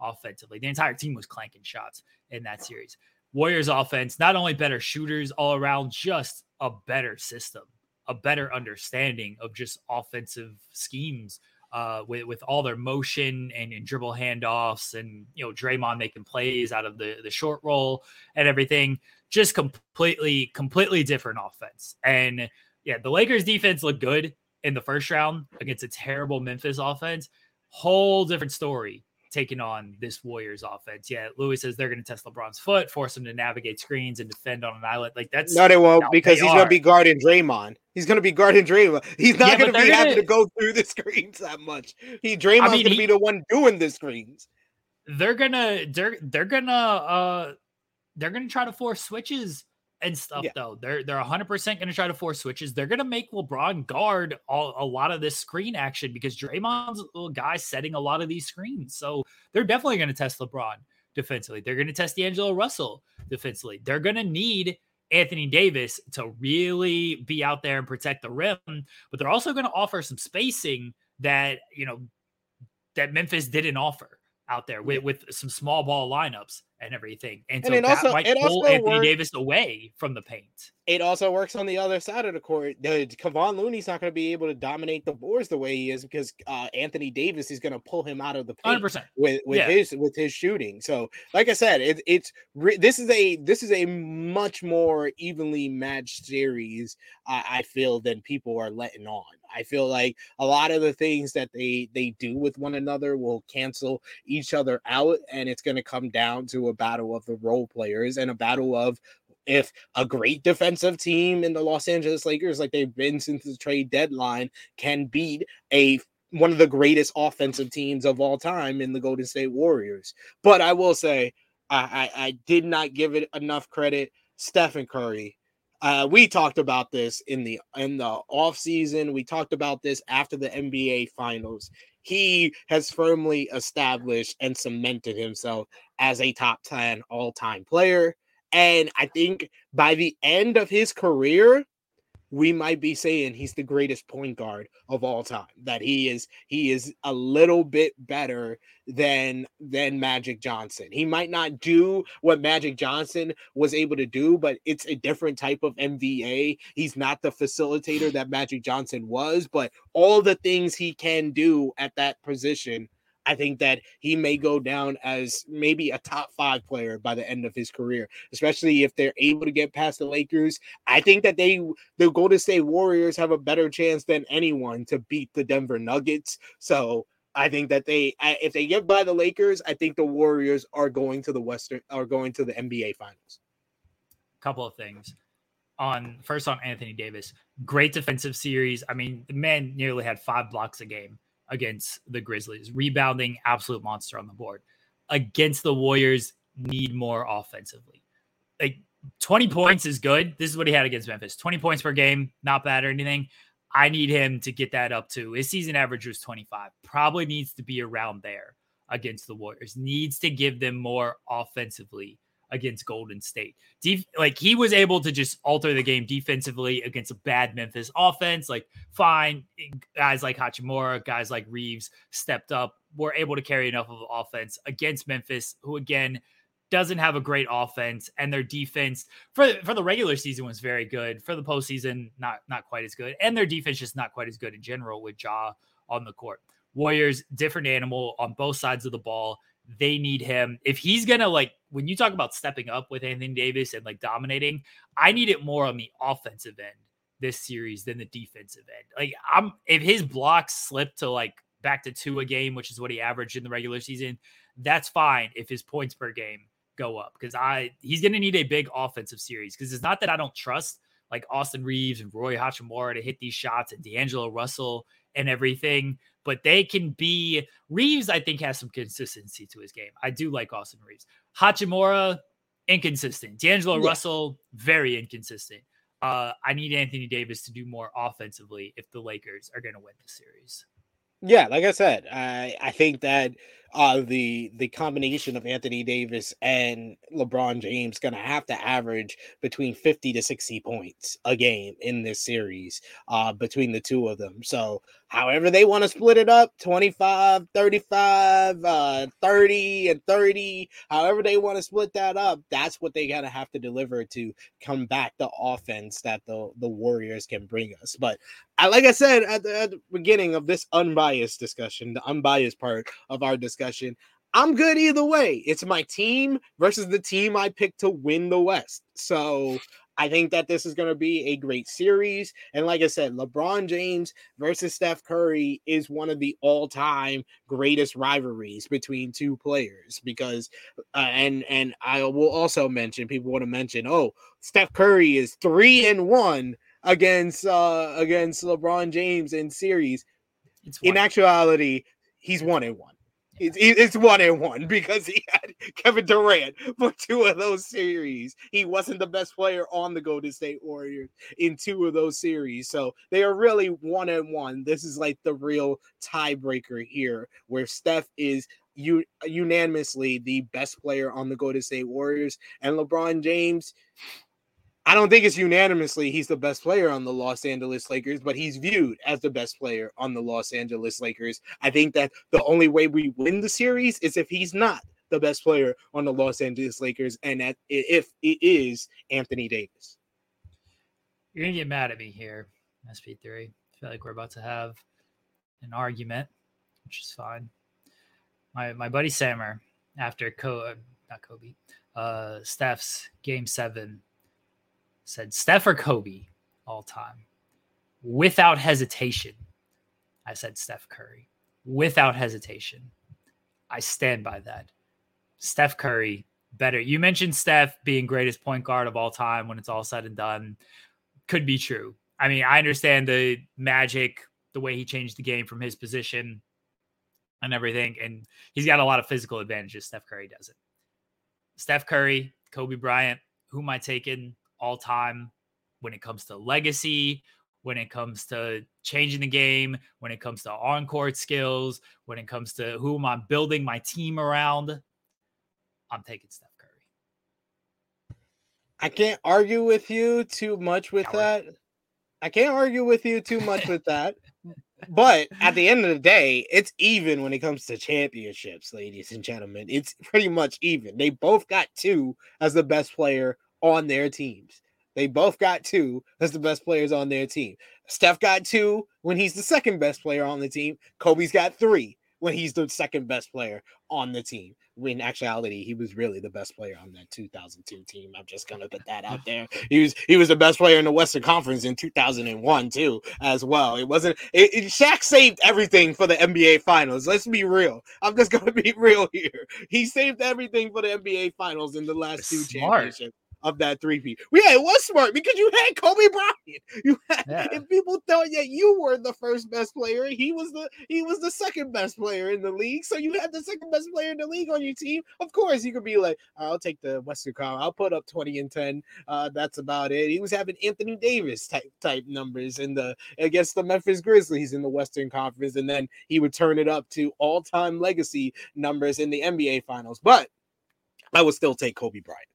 offensively. The entire team was clanking shots in that series. Warriors offense, not only better shooters all around, just a better system, a better understanding of just offensive schemes uh, with with all their motion and, and dribble handoffs, and you know Draymond making plays out of the the short roll and everything. Just completely, completely different offense. And yeah, the Lakers defense looked good in the first round against a terrible Memphis offense. Whole different story taking on this Warriors offense. Yeah, Louis says they're going to test LeBron's foot, force him to navigate screens and defend on an island. Like that's no, they won't because they he's going to be guarding Draymond. He's going to be guarding Draymond. He's not yeah, going to be having to go through the screens that much. He Draymond's I mean, going to be the one doing the screens. They're gonna they're they're gonna uh they're gonna try to force switches and stuff yeah. though. They're they're 100% going to try to force switches. They're going to make LeBron guard all, a lot of this screen action because Draymond's a little guy setting a lot of these screens. So they're definitely going to test LeBron defensively. They're going to test D'Angelo Russell defensively. They're going to need Anthony Davis to really be out there and protect the rim, but they're also going to offer some spacing that, you know, that Memphis didn't offer out there with, with some small ball lineups and everything. And, and so that also, might pull Anthony works, Davis away from the paint. It also works on the other side of the court. The Kevon Looney's not going to be able to dominate the boards the way he is because uh, Anthony Davis is going to pull him out of the paint 100%. with with yeah. his with his shooting. So, like I said, it, it's this is a this is a much more evenly matched series. I, I feel than people are letting on. I feel like a lot of the things that they they do with one another will cancel each other out, and it's going to come down to a battle of the role players and a battle of if a great defensive team in the Los Angeles Lakers, like they've been since the trade deadline, can beat a one of the greatest offensive teams of all time in the Golden State Warriors. But I will say, I, I, I did not give it enough credit. Stephen Curry uh, we talked about this in the in the off season. We talked about this after the NBA finals. He has firmly established and cemented himself as a top 10 all-time player. And I think by the end of his career, we might be saying he's the greatest point guard of all time that he is he is a little bit better than than Magic Johnson. He might not do what Magic Johnson was able to do, but it's a different type of MVA. He's not the facilitator that Magic Johnson was, but all the things he can do at that position I think that he may go down as maybe a top five player by the end of his career, especially if they're able to get past the Lakers. I think that they, the Golden State Warriors, have a better chance than anyone to beat the Denver Nuggets. So I think that they, if they get by the Lakers, I think the Warriors are going to the Western, are going to the NBA Finals. Couple of things on first on Anthony Davis, great defensive series. I mean, the man nearly had five blocks a game against the Grizzlies. Rebounding, absolute monster on the board. Against the Warriors, need more offensively. Like 20 points is good. This is what he had against Memphis 20 points per game, not bad or anything. I need him to get that up to his season average was 25. Probably needs to be around there against the Warriors. Needs to give them more offensively against Golden State. Def- like he was able to just alter the game defensively against a bad Memphis offense. Like, fine, guys like Hachimura, guys like Reaves stepped up, were able to carry enough of offense against Memphis, who again doesn't have a great offense, and their defense for for the regular season was very good. For the postseason, not not quite as good, and their defense just not quite as good in general with Ja on the court. Warriors, different animal on both sides of the ball. They need him. If he's gonna like when you talk about stepping up with Anthony Davis and like dominating, I need it more on the offensive end this series than the defensive end. Like I'm if his blocks slip to like back to two a game, which is what he averaged in the regular season, that's fine if his points per game go up because I he's gonna need a big offensive series because it's not that I don't trust like Austin Reaves and Rui Hachimura to hit these shots and D'Angelo Russell and everything but they can be Reaves. I think has some consistency to his game. I do like Austin Reaves. Hachimura inconsistent. D'Angelo yeah. Russell very inconsistent. Uh, I need Anthony Davis to do more offensively if the Lakers are going to win this series. Yeah, like I said, I I think that uh the the combination of Anthony Davis and LeBron James gonna have to average between 50 to 60 points a game in this series uh between the two of them. So however they want to split it up 25 35 uh 30 and 30 however they want to split that up that's what they gotta have to deliver to come back the offense that the the warriors can bring us. But I, like i said at the, at the beginning of this unbiased discussion the unbiased part of our discussion i'm good either way. It's my team versus the team i picked to win the west. So I think that this is going to be a great series. And like I said, LeBron James versus Steph Curry is one of the all time greatest rivalries between two players because, uh, and, and I will also mention, people want to mention, oh, Steph Curry is three and one against, uh, against LeBron James in series. In actuality, he's one and one. It's, it's one and one because he had Kevin Durant for two of those series. He wasn't the best player on the Golden State Warriors in two of those series. So they are really one and one. This is like the real tiebreaker here, where Steph is you unanimously the best player on the Golden State Warriors, and LeBron James I don't think it's unanimously he's the best player on the Los Angeles Lakers, but he's viewed as the best player on the Los Angeles Lakers. I think that the only way we win the series is if he's not the best player on the Los Angeles Lakers, and that if it is Anthony Davis. You're gonna get mad at me here, SP3. I feel like we're about to have an argument, which is fine. My my buddy Sammer, after Co not Kobe, uh Steph's game seven said Steph or Kobe all time. Without hesitation, I said Steph Curry. Without hesitation. I stand by that. Steph Curry, better. You mentioned Steph being greatest point guard of all time when it's all said and done. Could be true. I mean, I understand the magic, the way he changed the game from his position and everything. And he's got a lot of physical advantages. Steph Curry doesn't. Steph Curry, Kobe Bryant, who am I taking? All time when it comes to legacy, when it comes to changing the game, when it comes to on court skills, when it comes to who am I building my team around. I'm taking Steph Curry. I can't argue with you too much with that. I can't argue with you too much with that. But at the end of the day, it's even when it comes to championships, ladies and gentlemen. It's pretty much even. They both got two as the best player on their teams. They both got two as the best players on their team. Steph got two when he's the second best player on the team. Kobe's got three when he's the second best player on the team. When actuality, he was really the best player on that 2002 team. I'm just gonna put that out there. He was he was the best player in the Western Conference in 2001 too, as well. It wasn't. It, it, Shaq saved everything for the NBA Finals. Let's be real. I'm just gonna be real here. He saved everything for the NBA Finals in the last two championships of that three-peat. Yeah, it was smart because you had Kobe Bryant. You had, yeah. and people thought that you were the first best player. He was the he was the second best player in the league. So you had the second best player in the league on your team. Of course, you could be like, I'll take the Western Conference. I'll put up twenty and ten. Uh, that's about it. He was having Anthony Davis type type numbers in the against the Memphis Grizzlies in the Western Conference, and then he would turn it up to all time legacy numbers in the NBA Finals. But I would still take Kobe Bryant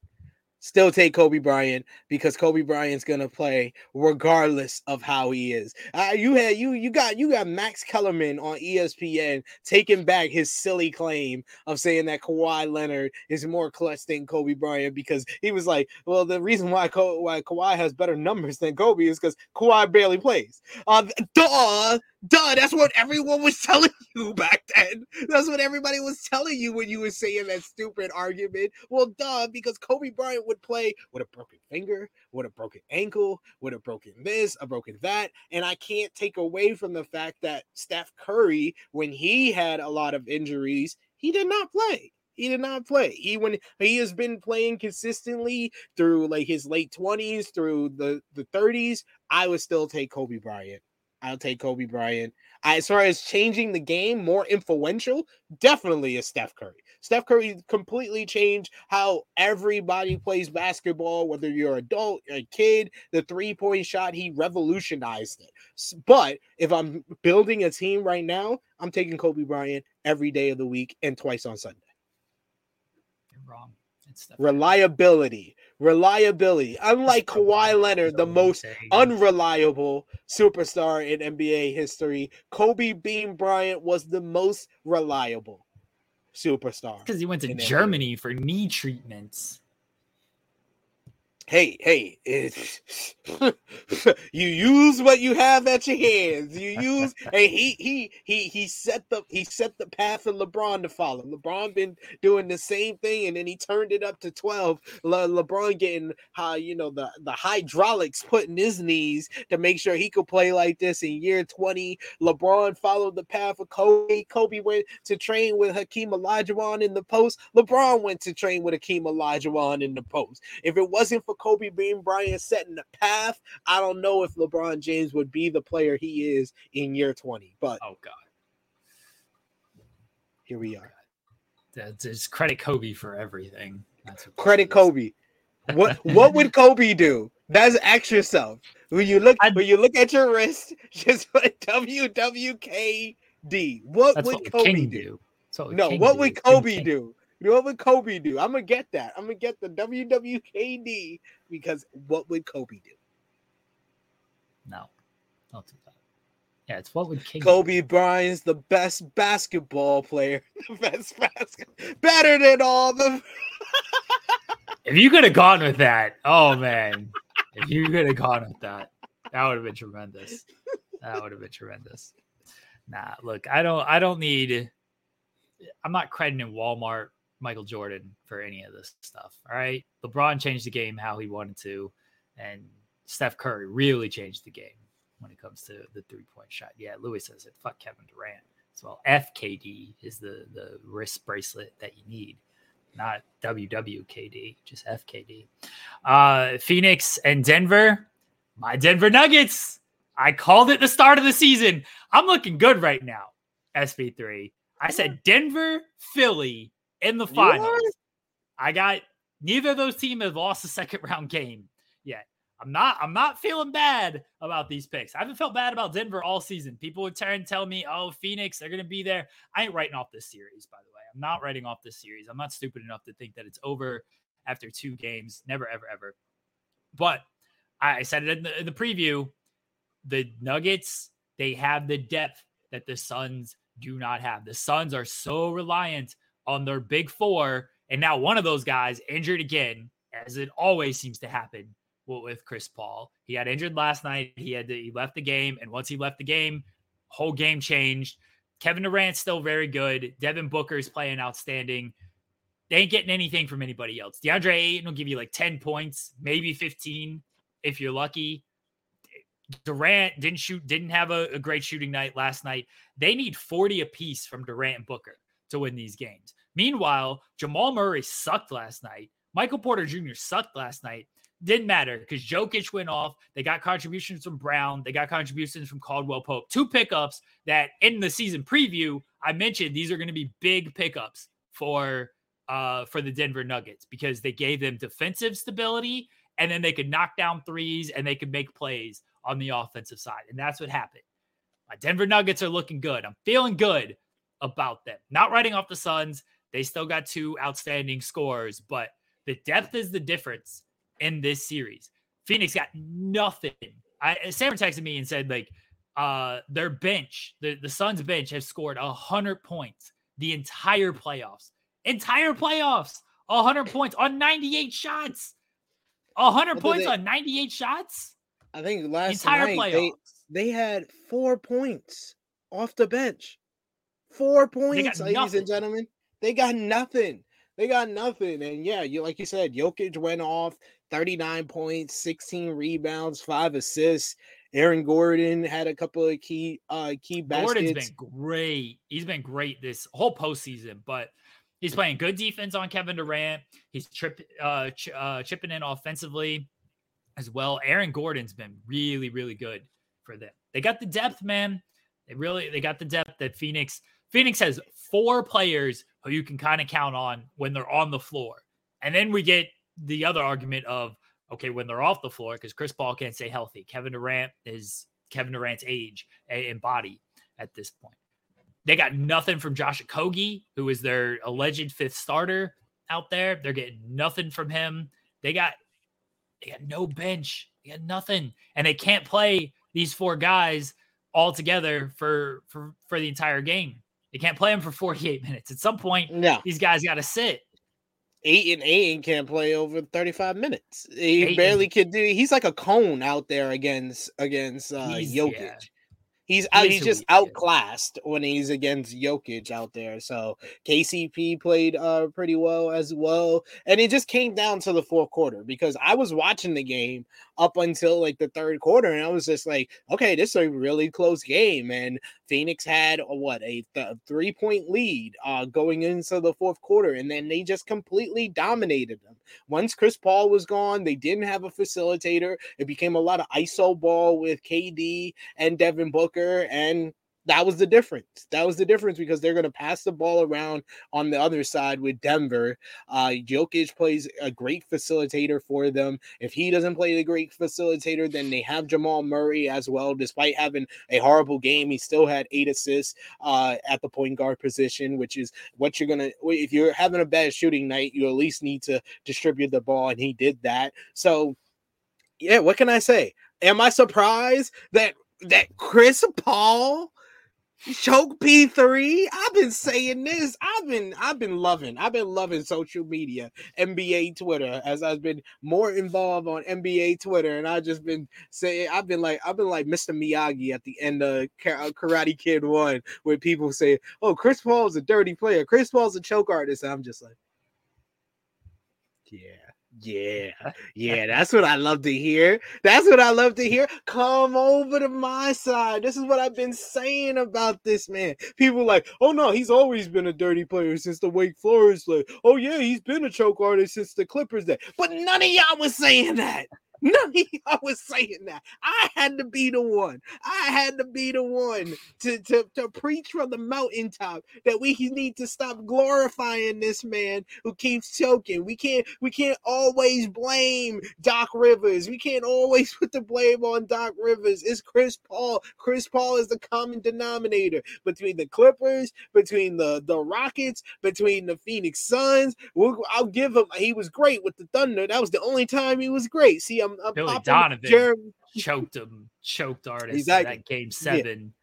still take Kobe Bryant because Kobe Bryant's gonna play regardless of how he is. Uh, you had you you got you got Max Kellerman on ESPN taking back his silly claim of saying that Kawhi Leonard is more clutch than Kobe Bryant because he was like, well, the reason why Ka- why Kawhi has better numbers than Kobe is because Kawhi barely plays. Uh, duh, duh. That's what everyone was telling you back then. That's what everybody was telling you when you were saying that stupid argument. Well, duh, because Kobe Bryant would play with a broken finger, with a broken ankle, with a broken this, a broken that. And I can't take away from the fact that Steph Curry, when he had a lot of injuries, he did not play. He did not play. He when he has been playing consistently through like his late 20s through the the 30s, I would still take Kobe Bryant I'll take Kobe Bryant. I, as far as changing the game, more influential, definitely is Steph Curry. Steph Curry completely changed how everybody plays basketball, whether you're an adult, a kid. The three point shot, he revolutionized it. But if I'm building a team right now, I'm taking Kobe Bryant every day of the week and twice on Sunday. You're wrong. Reliability. Reliability. Unlike Kawhi Leonard, the most unreliable superstar in NBA history, Kobe Bean Bryant was the most reliable superstar. Because he went to Germany NBA. for knee treatments hey, hey, you use what you have at your hands. You use, hey, he he he he set the he set the path for LeBron to follow. LeBron been doing the same thing, and then he turned it up to twelve. Le, LeBron getting how you know the the hydraulics put in his knees to make sure he could play like this in year twenty. LeBron followed the path of Kobe. Kobe went to train with Hakeem Olajuwon in the post. LeBron went to train with Hakeem Olajuwon in the post. If it wasn't for Kobe Bean Bryant setting the path, I don't know if LeBron James would be the player he is in year 20. But oh god. Here we oh, are. Just credit Kobe for everything. credit Kobe. What what would Kobe do? That's ask yourself. When you look I'd, when you look at your wrist, just put WWKD. What would what Kobe do? do? No, King what do. would Kobe do? What would Kobe do? I'm gonna get that. I'm gonna get the WWKD because what would Kobe do? No, don't do that. Yeah, it's what would King Kobe do? Bryant's the best basketball player, the best basketball, better than all the. if you could have gone with that, oh man, if you could have gone with that, that would have been tremendous. That would have been tremendous. Nah, look, I don't, I don't need. I'm not crediting Walmart Michael Jordan for any of this stuff. All right. LeBron changed the game how he wanted to, and Steph Curry really changed the game when it comes to the three point shot. Yeah, Louis says it. Fuck Kevin Durant as well. FKD is the the wrist bracelet that you need, not WWKD, just FKD. Uh, Phoenix and Denver, my Denver Nuggets. I called it the start of the season. I'm looking good right now. SP3. I said Denver, Philly, in the finals. I got neither of those teams have lost a second round game yet. I'm not I'm not feeling bad about these picks. I haven't felt bad about Denver all season. People would turn and tell me, oh, Phoenix, they're gonna be there. I ain't writing off this series, by the way. I'm not writing off this series. I'm not stupid enough to think that it's over after two games. Never, ever, ever. But I said it in the, in the preview. The Nuggets, they have the depth that the Suns do not have. The Suns are so reliant on their big four. And now one of those guys injured again, as it always seems to happen with Chris Paul. He got injured last night. He had to, he left the game, and once he left the game, whole game changed. Kevin Durant's still very good. Devin Booker's playing outstanding. They ain't getting anything from anybody else. DeAndre Ayton will give you like 10 points, maybe 15 if you're lucky. Durant didn't shoot, didn't have a, a great shooting night last night. They need 40 apiece from Durant and Booker to win these games. Meanwhile, Jamal Murray sucked last night. Michael Porter Jr. sucked last night. Didn't matter because Jokic went off. They got contributions from Brown. They got contributions from Caldwell Pope. Two pickups that in the season preview, I mentioned these are going to be big pickups for uh for the Denver Nuggets because they gave them defensive stability and then they could knock down threes and they could make plays on the offensive side. And that's what happened. My Denver Nuggets are looking good. I'm feeling good about them. Not writing off the Suns. They still got two outstanding scores, but the depth is the difference in this series. Phoenix got nothing. I Sam texted me and said like uh their bench, the, the Suns bench has scored a hundred points the entire playoffs. Entire playoffs, a hundred points on 98 shots. A hundred points they, on 98 shots. I think last entire night playoffs. They, they had four points off the bench. Four points, ladies and gentlemen. They got nothing. They got nothing. And yeah, you like you said, Jokic went off 39 points, 16 rebounds, five assists. Aaron Gordon had a couple of key uh key baskets. Gordon's been great. He's been great this whole postseason, but he's playing good defense on Kevin Durant. He's trip uh, ch- uh chipping in offensively as well. Aaron Gordon's been really, really good for them. They got the depth, man. They really they got the depth that Phoenix Phoenix has four players who you can kind of count on when they're on the floor. And then we get the other argument of okay, when they're off the floor, because Chris Paul can't stay healthy. Kevin Durant is Kevin Durant's age and body at this point. They got nothing from Josh Okogie, who is their alleged fifth starter out there. They're getting nothing from him. They got they got no bench. They got nothing. And they can't play these four guys all together for for for the entire game. They can't play him for 48 minutes. At some point, No, these guys got to sit. Ayton Ayton can't play over 35 minutes. He barely could do. He's like a cone out there against against uh, He's- Jokic. yeah. He's out, he's just outclassed when he's against Jokic out there. So KCP played uh pretty well as well. And it just came down to the fourth quarter because I was watching the game up until like the third quarter and I was just like, okay, this is a really close game. And Phoenix had what a th- three point lead uh going into the fourth quarter, and then they just completely dominated them. Once Chris Paul was gone, they didn't have a facilitator. It became a lot of ISO ball with KD and Devin Booker, and that was the difference. That was the difference because they're going to pass the ball around on the other side with Denver. Uh, Jokic plays a great facilitator for them. If he doesn't play the great facilitator, then they have Jamal Murray as well. Despite having a horrible game, he still had eight assists uh, at the point guard position, which is what you're gonna. If you're having a bad shooting night, you at least need to distribute the ball, and he did that. So, yeah, what can I say? Am I surprised that that Chris Paul choke P3? I've been saying this. I've been I've been loving. I've been loving social media, NBA Twitter as I've been more involved on NBA Twitter and I've just been saying I've been like I've been like Mr. Miyagi at the end of uh, Karate Kid 1 where people say, "Oh, Chris Paul's a dirty player. Chris Paul's a choke artist." And I'm just like yeah. Yeah, yeah, that's what I love to hear. That's what I love to hear. Come over to my side. This is what I've been saying about this man. People like, oh no, he's always been a dirty player since the Wake Forest. Like, oh yeah, he's been a choke artist since the Clippers day. But none of y'all was saying that. Of y'all was saying that. I had to be the one. I had to be the one to, to, to preach from the mountaintop that we need to stop glorifying this man who keeps choking. We can't we can't always blame Doc Rivers. We can't always put the blame on Doc Rivers. It's Chris Paul. Chris Paul is the common denominator between the Clippers, between the the Rockets, between the Phoenix Suns. We'll, I'll give him. He was great with the Thunder. That was the only time he was great. See, I'm, I'm Billy Donovan. Jeremy- choked him, choked artist in Exactly. that game seven.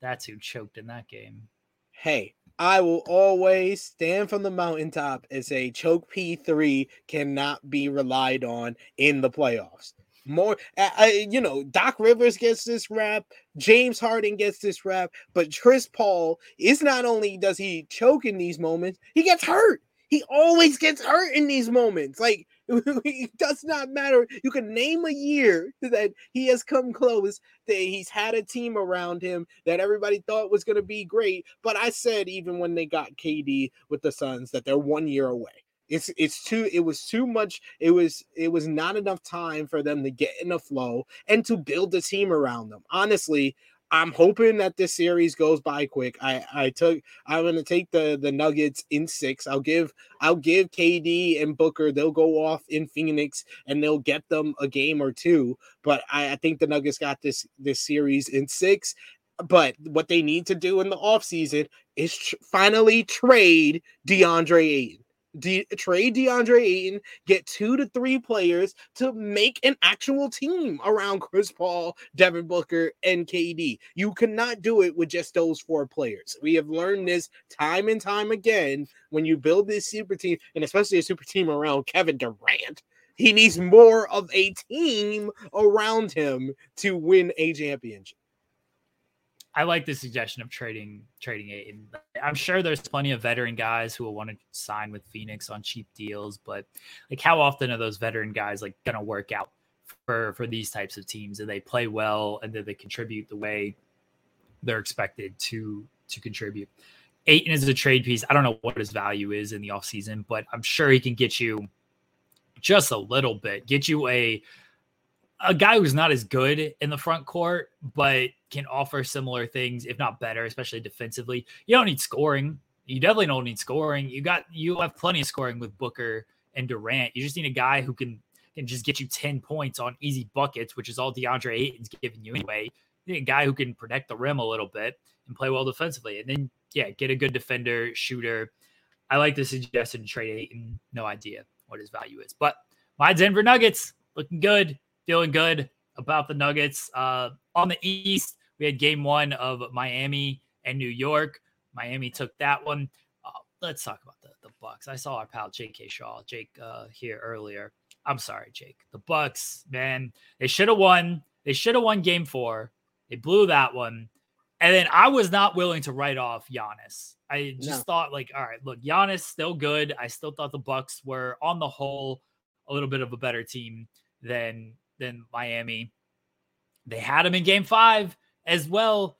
That's who choked in that game. hey, I will always stand from the mountaintop and say choke P3 cannot be relied on in the playoffs. More, I, I- you know, Doc Rivers gets this rap, James Harden gets this rap, but Chris Paul is not only does he choke in these moments, he gets hurt. He always gets hurt in these moments. Like it does not matter. You can name a year that he has come close that he's had a team around him that everybody thought was going to be great. But I said even when they got KD with the Suns that they're one year away. It's it's too it was too much. It was it was not enough time for them to get in a flow and to build a team around them. Honestly, I'm hoping that this series goes by quick. I I took I'm gonna take the the Nuggets in six. I'll give I'll give KD and Booker. They'll go off in Phoenix and they'll get them a game or two. But I, I think the Nuggets got this this series in six. But what they need to do in the offseason is tr- finally trade DeAndre Ayton. De- trade DeAndre Ayton, get two to three players to make an actual team around Chris Paul, Devin Booker, and KD. You cannot do it with just those four players. We have learned this time and time again. When you build this super team, and especially a super team around Kevin Durant, he needs more of a team around him to win a championship. I like the suggestion of trading trading Ayton. I'm sure there's plenty of veteran guys who will want to sign with Phoenix on cheap deals, but like how often are those veteran guys like gonna work out for for these types of teams? Do they play well and do they contribute the way they're expected to to contribute? Ayton is a trade piece. I don't know what his value is in the offseason, but I'm sure he can get you just a little bit, get you a a guy who's not as good in the front court, but can offer similar things, if not better, especially defensively. You don't need scoring. You definitely don't need scoring. You got you have plenty of scoring with Booker and Durant. You just need a guy who can can just get you 10 points on easy buckets, which is all DeAndre Ayton's giving you anyway. You a guy who can protect the rim a little bit and play well defensively. And then yeah, get a good defender, shooter. I like the suggestion trade Ayton. No idea what his value is. But my Denver Nuggets looking good, feeling good about the Nuggets. Uh, on the East, we had game one of Miami and New York. Miami took that one. Uh, let's talk about the, the Bucks. I saw our pal J.K. Shaw, Jake, uh, here earlier. I'm sorry, Jake. The Bucks, man, they should have won. They should have won game four. They blew that one. And then I was not willing to write off Giannis. I just No. thought, like, all right, look, Giannis still good. I still thought the Bucks were on the whole a little bit of a better team than than Miami. They had him in game five as well.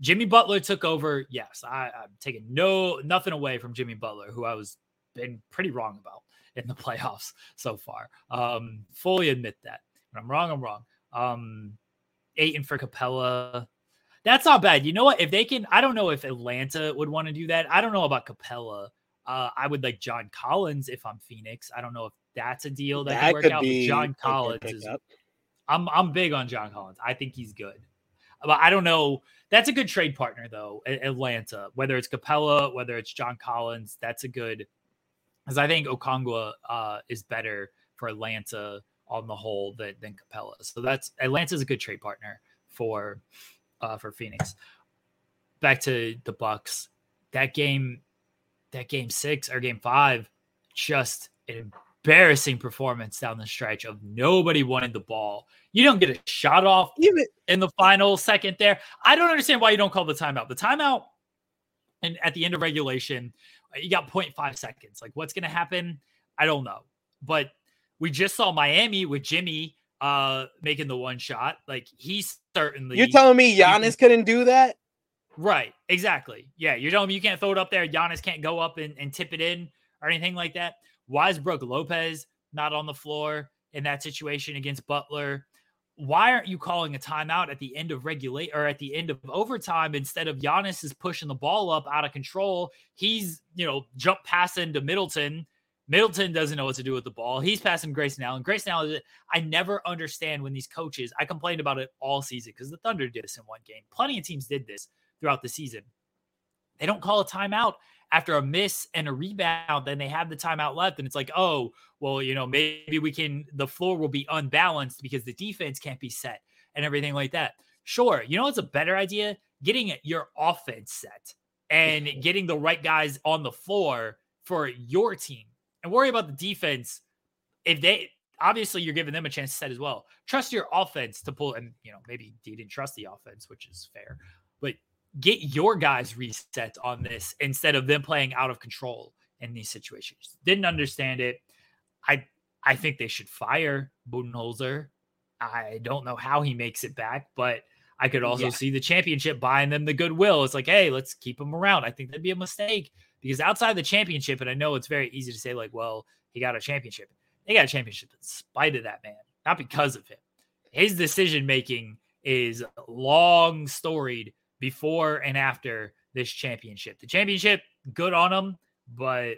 Jimmy Butler took over. Yes, I, I'm taking no nothing away from Jimmy Butler, who I was been pretty wrong about in the playoffs so far. Um, fully admit that. When I'm wrong, I'm wrong. Um, Ayton for Capela. That's not bad. You know what? If they can, I don't know if Atlanta would want to do that. I don't know about Capela. Uh, I would like John Collins if I'm Phoenix. I don't know if that's a deal that, could work out. But John Collins is. I'm I'm big on John Collins. I think he's good. But I don't know. That's a good trade partner though. Atlanta, whether it's Capela, whether it's John Collins, that's a good. Because I think Okongwu uh, is better for Atlanta on the whole than, than Capela. So that's Atlanta's a good trade partner for uh, for Phoenix. Back to the Bucks. That game, that game six or game five, just an embarrassing performance down the stretch of nobody wanted the ball. You don't get a shot off Even in the final second there. I don't understand why you don't call the timeout. The timeout and at the end of regulation, you got 0.5 seconds. Like what's going to happen? I don't know. But we just saw Miami with Jimmy uh making the one shot. Like he's certainly you're telling me Giannis couldn't do that? Right. Exactly. Yeah. You're telling me you can't throw it up there. Giannis can't go up and, and tip it in or anything like that. Why is Brook Lopez not on the floor in that situation against Butler? Why aren't you calling a timeout at the end of regulate or at the end of overtime instead of Giannis is pushing the ball up out of control? He's, you know, jump passing to Middleton. Middleton doesn't know what to do with the ball. He's passing Grayson Allen. Grayson Allen, I never understand when these coaches, I complained about it all season because the Thunder did this in one game. Plenty of teams did this throughout the season. They don't call a timeout after a miss and a rebound, then they have the timeout left. And it's like, oh, well, you know, maybe we can, the floor will be unbalanced because the defense can't be set and everything like that. Sure. You know, it's a better idea getting your offense set and getting the right guys on the floor for your team and worry about the defense. If they, obviously, you're giving them a chance to set as well. Trust your offense to pull, and, you know, maybe you didn't trust the offense, which is fair, but get your guys reset on this instead of them playing out of control in these situations. Didn't understand it. I I think they should fire Budenholzer. I don't know how he makes it back, but I could also Yeah. see the championship buying them the goodwill. It's like, hey, let's keep him around. I think that'd be a mistake because outside the championship, and I know it's very easy to say, like, well, he got a championship. They got a championship in spite of that man, not because of him. His decision making is long storied before and after this championship. The championship, good on him, but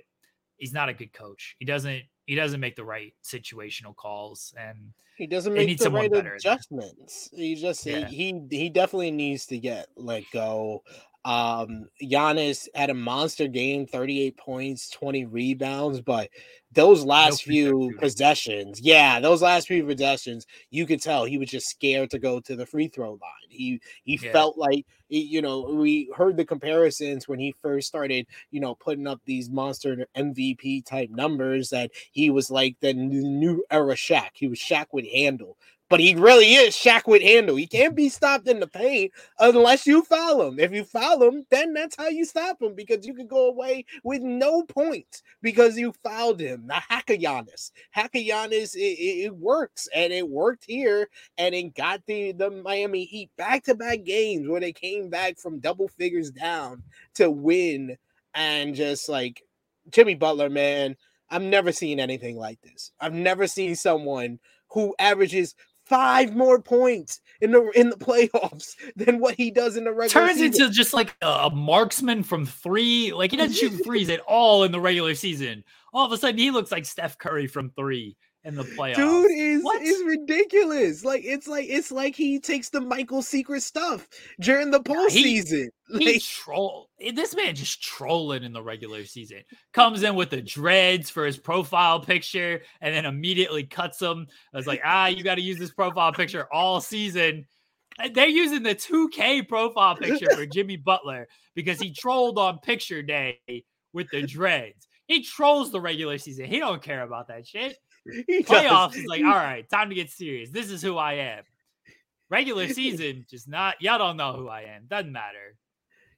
he's not a good coach. He doesn't he doesn't make the right situational calls and He doesn't make the right better in there. adjustments. He just Yeah. he he definitely needs to get let go. Um Giannis had a monster game, 38 points, 20 rebounds, but those last throw few possessions, yeah, those last few possessions, you could tell he was just scared to go to the free throw line. He he Yeah. felt like you know, we heard the comparisons when he first started, you know, putting up these monster MVP type numbers that he was like the new era Shaq. He was Shaq with handle. But he really is Shaq with handle. He can't be stopped in the paint unless you foul him. If you foul him, then that's how you stop him because you could go away with no points because you fouled him. The Haka Giannis. Haka Giannis, it, it, it works and it worked here and it got the, the Miami Heat back to back games where they came back from double figures down to win and just like Jimmy Butler, man, I've never seen anything like this. I've never seen someone who averages five more points in the in the playoffs than what he does in the regular season. Turns season. into just like a marksman from three. Like he doesn't shoot threes at all in the regular season. All of a sudden, he looks like Steph Curry from three in the playoffs. Dude is What? is ridiculous. Like it's like it's like he takes the Michael Secret stuff during the Yeah, he- postseason. He Like, troll eh, this man just trolling in the regular season. Comes in with the dreads for his profile picture and then immediately cuts them. I was like, ah, you got to use this profile picture all season. They're using the 2K profile picture for Jimmy Butler because he trolled on picture day with the dreads. He trolls the regular season. He don't care about that shit. he. Playoffs is like, all right, time to get serious. This is who I am. Regular season, just not. Y'all don't know who I am. Doesn't matter.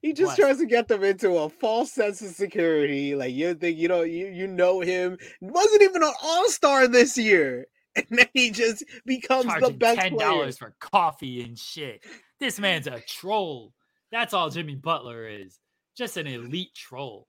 He just What? tries to get them into a false sense of security. Like you think you know you you know him. Wasn't even an all star this year, and then he just becomes the best ten dollars for coffee and shit. This man's a troll. That's all Jimmy Butler is. Just an elite troll.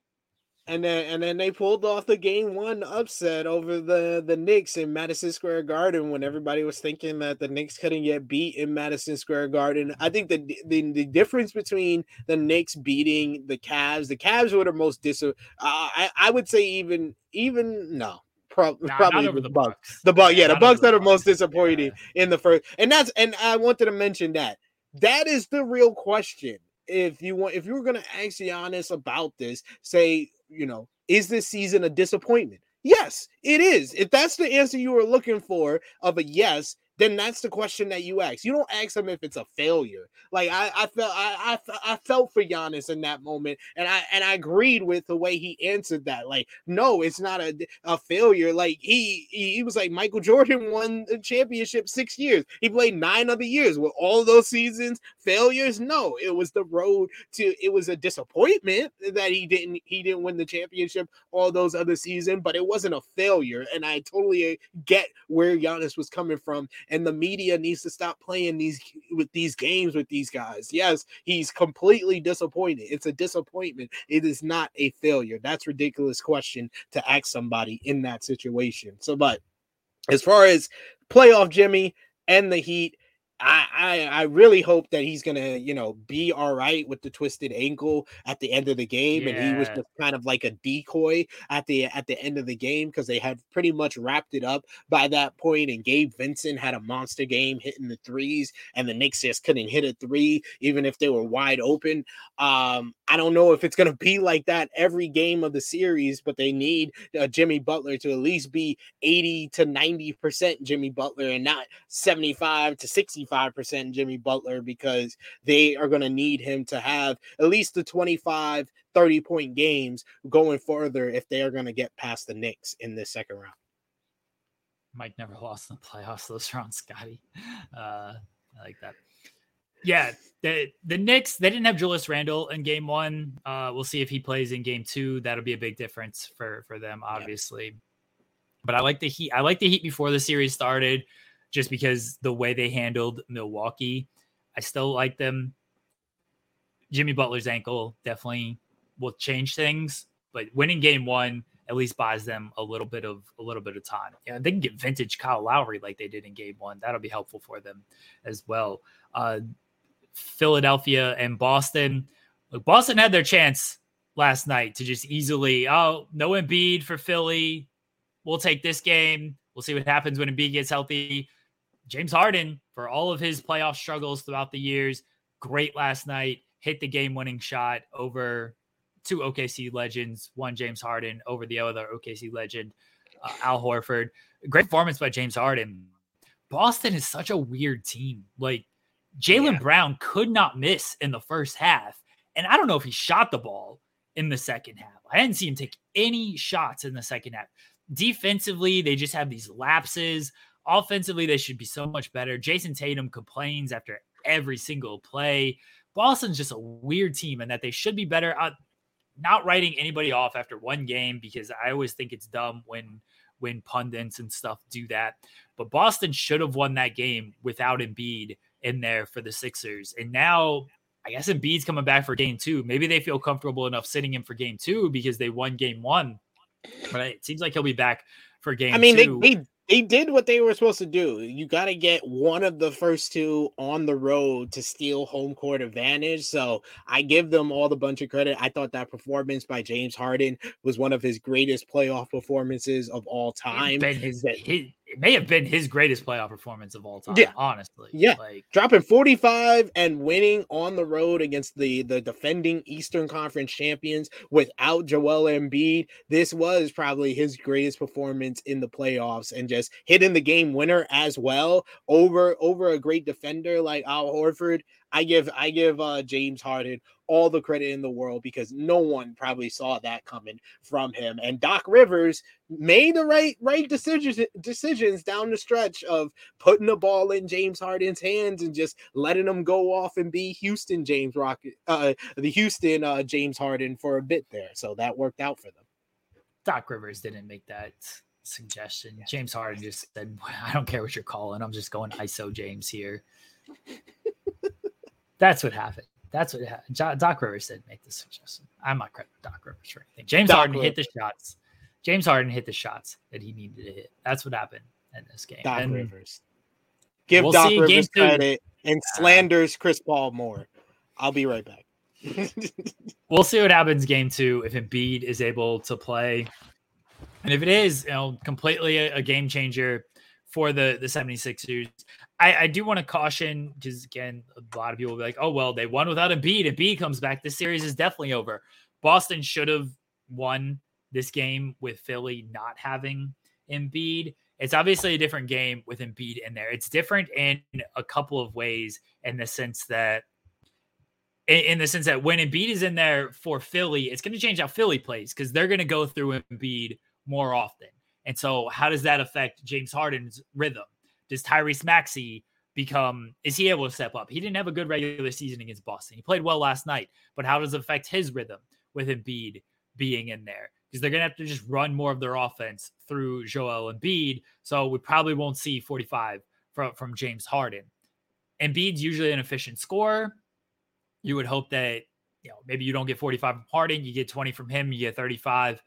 And then and then they pulled off the game one upset over the the Knicks in Madison Square Garden when everybody was thinking that the Knicks couldn't get beat in Madison Square Garden. I think the the, the difference between the Knicks beating the Cavs, the Cavs were the most dis. Uh, I I would say even even no. Prob- Nah, probably the the Bucks. Bucks. The Bucks, yeah, the Bucks that are most Bucks. disappointing Yeah. in the first, and that's and I wanted to mention that that is the real question. If you want, if you were going to ask Giannis about this, say, you know, is this season a disappointment? Yes, it is. If that's the answer you were looking for of a yes, then that's the question that you ask. You don't ask him if it's a failure. Like I, I felt, I, I, I felt for Giannis in that moment, and I, and I agreed with the way he answered that. Like, no, it's not a, a failure. Like he, he, was like Michael Jordan won the championship six years. He played nine other years. Were all those seasons failures? No, it was the road to. It was a disappointment that he didn't, he didn't win the championship all those other seasons, but it wasn't a failure. And I totally uh, get where Giannis was coming from and the media needs to stop playing these with these games with these guys. Yes, he's completely disappointed. It's a disappointment. It is not a failure. That's ridiculous question to ask somebody in that situation. So, but as far as playoff Jimmy and the Heat, I, I I really hope that he's gonna you know be all right with the twisted ankle at the end of the game, and he was just kind of like a decoy at the at the end of the game because they had pretty much wrapped it up by that point, and Gabe Vincent had a monster game hitting the threes, and the Knicks just couldn't hit a three even if they were wide open. Um, I don't know if it's gonna be like that every game of the series, but they need uh, Jimmy Butler to at least be 80 to 90 percent Jimmy Butler and not 75 to 65 percent Jimmy Butler because they are going to need him to have at least the 25 30 point games going further if they are going to get past the Knicks in this second round. Mike never lost in the playoffs. Those rounds, Scotty. Uh, I like that. Yeah, the the Knicks they didn't have Julius Randle in game one. Uh, we'll see if he plays in game two. That'll be a big difference for for them, obviously. But I like the Heat. I like the Heat before the series started, just because the way they handled Milwaukee. I still like them. Jimmy Butler's ankle definitely will change things, but winning game one at least buys them a little bit of a little bit of time. Yeah, they can get vintage Kyle Lowry like they did in game one. That'll be helpful for them as well. Uh, Philadelphia and Boston. Look, Boston had their chance last night to just easily, oh, no Embiid for Philly. We'll take this game. We'll see what happens when Embiid gets healthy. James Harden, for all of his playoff struggles throughout the years, great last night. Hit the game-winning shot over two OKC legends, one James Harden over the other OKC legend, uh, Al Horford. Great performance by James Harden. Boston is such a weird team. Like Jaylen Yeah. Brown could not miss in the first half. And I don't know if he shot the ball in the second half. I didn't see him take any shots in the second half. Defensively, they just have these lapses. Offensively, they should be so much better. Jayson Tatum complains after every single play. Boston's just a weird team and that they should be better. Uh, not writing anybody off after one game because I always think it's dumb when when pundits and stuff do that. But Boston should have won that game without Embiid in there for the Sixers. And now I guess Embiid's coming back for game two. Maybe they feel comfortable enough sitting him for game two because they won game one. But it seems like he'll be back for game I mean, they, two. they they did what they were supposed to do. You got to get one of the first two on the road to steal home court advantage. So I give them all the bunch of credit. I thought that performance by James Harden was one of his greatest playoff performances of all time. His, his, it may have been his greatest playoff performance of all time. Yeah, honestly. Yeah, like dropping 45 and winning on the road against the the defending Eastern Conference champions without Joel Embiid. This was probably his greatest performance in the playoffs, and just hitting the game winner as well over over a great defender like Al Horford. I give I give uh, James Harden all the credit in the world because no one probably saw that coming from him. And Doc Rivers made the right right decisions decisions down the stretch of putting the ball in James Harden's hands and just letting him go off and be Houston James Rocket uh the Houston uh James Harden for a bit there. So that worked out for them. Doc Rivers didn't make that suggestion. James Harden just said, I don't care what you're calling. I'm just going ISO James here. That's what happened. That's what happened. Doc Rivers did make the suggestion. I'm not crediting Doc Rivers for anything. James Doc Harden Rivers. hit the shots. James Harden hit the shots that he needed to hit. That's what happened in this game. Doc and Rivers. Give we'll Doc Rivers credit and slanders Chris Paul more. I'll be right back. we'll see what happens game two if Embiid is able to play. And if it is, you know, completely a, a game changer for the the 76ers. I, I do want to caution because again, a lot of people will be like, "Oh well, they won without Embiid. If Embiid comes back, this series is definitely over." Boston should have won this game with Philly not having Embiid. It's obviously a different game with Embiid in there. It's different in a couple of ways, in the sense that, in the sense that when Embiid is in there for Philly, it's going to change how Philly plays because they're going to go through Embiid more often. And so, how does that affect James Harden's rhythm? does Tyrese Maxey become is he able to step up? He didn't have a good regular season against Boston. He played well last night, but how does it affect his rhythm with Embiid being in there? Because they're gonna have to just run more of their offense through Joel Embiid. So we probably won't see 45 from, from James Harden. Embiid's usually an efficient scorer. You would hope that you know maybe you don't get 45 from Harden, you get 20 from him, you get 35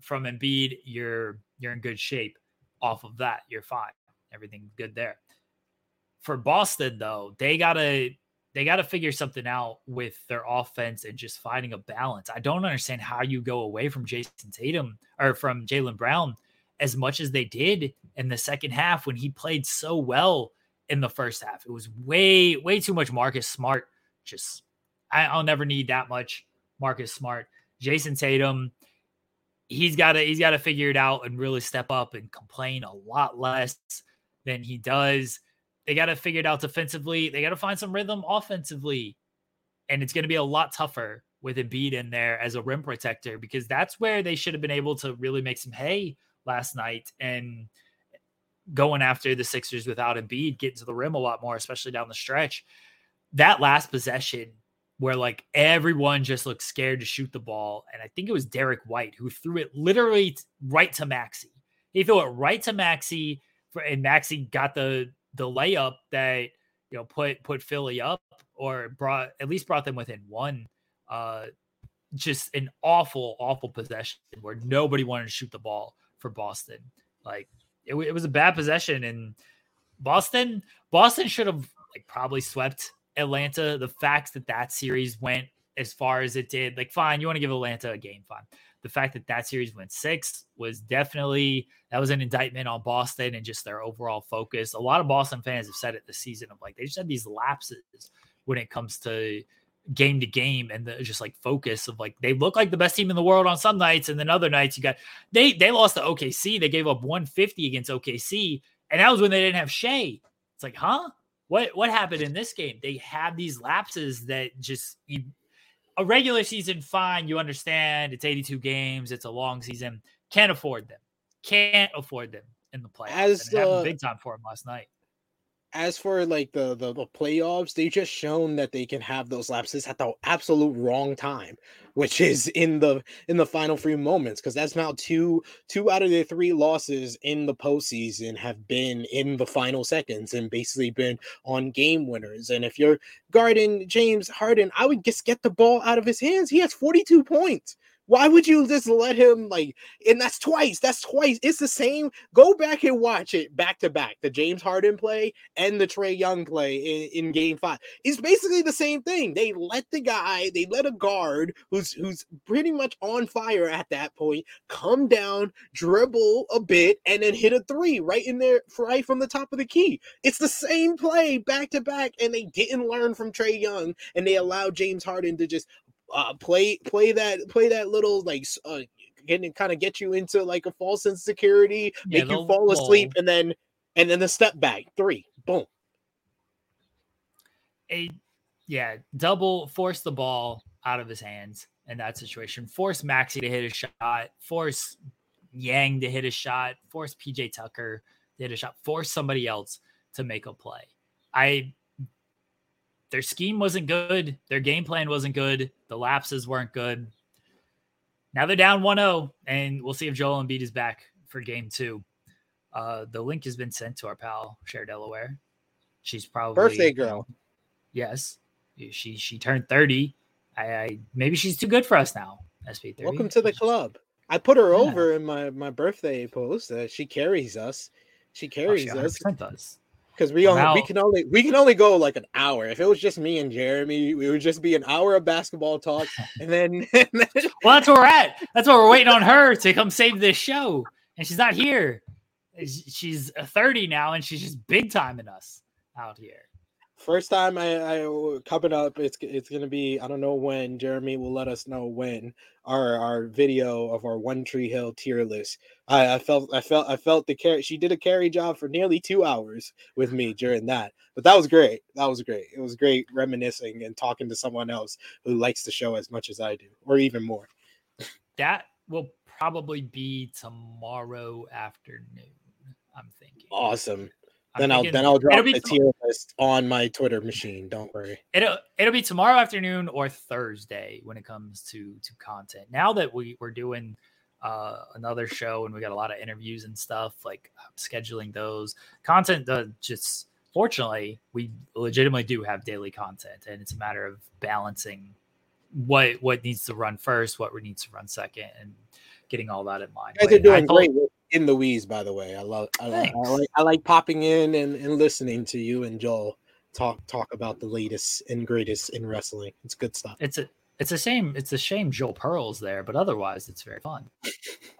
from Embiid, you're you're in good shape off of that. You're fine everything's good there. For Boston, though, they gotta they gotta figure something out with their offense and just finding a balance. I don't understand how you go away from Jayson Tatum or from Jaylen Brown as much as they did in the second half when he played so well in the first half. It was way, way too much Marcus Smart. Just I, will never need that much Marcus Smart. Jayson Tatum, he's gotta he's gotta figure it out and really step up and complain a lot less than he does. They got to figure it out defensively. They got to find some rhythm offensively. And it's going to be a lot tougher with Embiid in there as a rim protector because that's where they should have been able to really make some hay last night and going after the Sixers without Embiid, getting to the rim a lot more, especially down the stretch. That last possession where like everyone just looked scared to shoot the ball. And I think it was Derrick White who threw it literally right to Maxey. He threw it right to Maxey for, and Maxey got the the layup that you know put put Philly up or brought at least brought them within one. Uh, just an awful, awful possession where nobody wanted to shoot the ball for Boston. Like it, it was a bad possession, and Boston, Boston should have like probably swept Atlanta. The fact that that series went as far as it did, like fine, you want to give Atlanta a game, fine the fact that that series went six was definitely that was an indictment on Boston and just their overall focus. A lot of Boston fans have said it this season of like they just had these lapses when it comes to game to game and the just like focus of like they look like the best team in the world on some nights and then other nights you got they they lost to OKC they gave up 150 against OKC and that was when they didn't have Shai it's like huh what what happened in this game they have these lapses that just you a regular season, fine. You understand it's 82 games, it's a long season. Can't afford them. Can't afford them in the playoffs. As and uh, big time for them last night as for like the, the, the playoffs, they just shown that they can have those lapses at the absolute wrong time, which is in the in the final three moments. Because that's now two two out of the three losses in the postseason have been in the final seconds and basically been on game winners. And if you're guarding James Harden, I would just get the ball out of his hands. He has 42 points. Why would you just let him like? And that's twice. That's twice. It's the same. Go back and watch it back to back. The James Harden play and the Trae Young play in, in Game Five. It's basically the same thing. They let the guy. They let a guard who's who's pretty much on fire at that point come down, dribble a bit, and then hit a three right in there, right from the top of the key. It's the same play back to back, and they didn't learn from Trae Young, and they allowed James Harden to just uh, play play that play that little like uh, getting kind of get you into like a false insecurity, Yeah, make you fall asleep, and then and then the step back three, boom. a yeah, double force the ball out of his hands in that situation. Force Maxey to hit a shot. Force Yang to hit a shot. Force PJ Tucker to hit a shot. Force somebody else to make a play. I their scheme wasn't good. Their game plan wasn't good. The lapses weren't good. Now they're down 1-0, and we'll see if Joel Embiid is back for game two. Uh, the link has been sent to our pal, Cher Delaware. She's probably Birthday girl. Yes, she she turned thirty. I, I maybe she's too good for us now. SP3. Welcome to the club. I put her Yeah. over in my my birthday post. Uh, she carries us. She Oh, carries she us 100% does. Because we only we can only we can only go like an hour. If it was just me and Jeremy, we would just be an hour of basketball talk, and then, and then Well, that's where we're at. That's why we're waiting on her to come save this show, and she's not here. She's thirty now, and she's just big timing us out here. First time I, I coming up, it's it's gonna be I don't know when Jeremy will let us know when our our video of our One Tree Hill tier list. I, I felt I felt I felt the carry. She did a carry job for nearly two hours with me during that, but that was great. That was great. It was great reminiscing and talking to someone else who likes the show as much as I do, or even more. That will probably be tomorrow afternoon. I'm thinking. Awesome. Then I'll then I'll drop the tier list on my Twitter machine. Don't worry. it'll it'll be tomorrow afternoon or Thursday when it comes to to content. Now that we we're doing uh another show and we got a lot of interviews and stuff, like I'm scheduling those content. The just fortunately we legitimately do have daily content, and it's a matter of balancing what what needs to run first, what needs to run second, and getting all that in mind. You guys are doing great with in the weeds, by the way. I love I, like- I like I like popping in and, and listening to you and Joel talk talk about the latest and greatest in wrestling. It's good stuff. It's a it's a shame. It's a shame Joel Pearl's there, but otherwise it's very fun.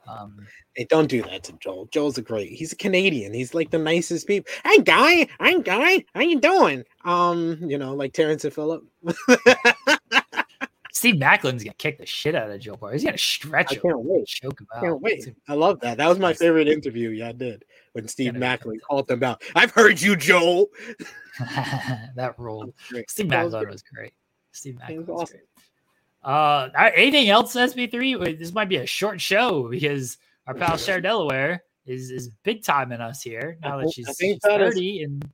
Um, Hey, don't do that to Joel. Joel's a great. He's a Canadian. He's like the nicest people. Hey guy, hey guy, how you doing? Um, you know, like Terrance and Phillip. Steve Maclin's gonna kick the shit out of Joe Burrow. He's gonna stretch I him, can't wait. choke him out. Can't wait. I love that. That was my favorite interview. Yeah, I did when Steve Maclin called him out. I've heard you, Joel. that. Steve That was Maclin great. was great. Steve Maclin was was, awesome. great. Uh, anything else, SP3? This might be a short show because our pal Cher Delaware is is big time in us here now that she's, she's that is- 30 and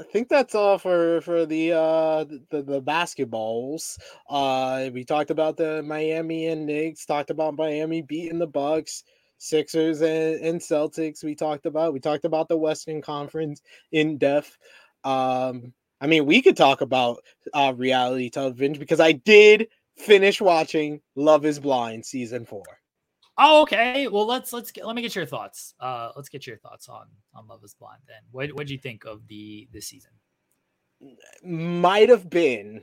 I think that's all for for the uh the, the basketballs. Uh we talked about the Miami and Knicks, talked about Miami beating the Bucks, Sixers and, and Celtics. We talked about we talked about the Western Conference in depth. Um I mean we could talk about uh reality television because I did finish watching Love is Blind season 4. Oh, okay. Well, let's let's get let me get your thoughts. Uh, let's get your thoughts on on Love Is Blind. Then, what what do you think of the this season? might have been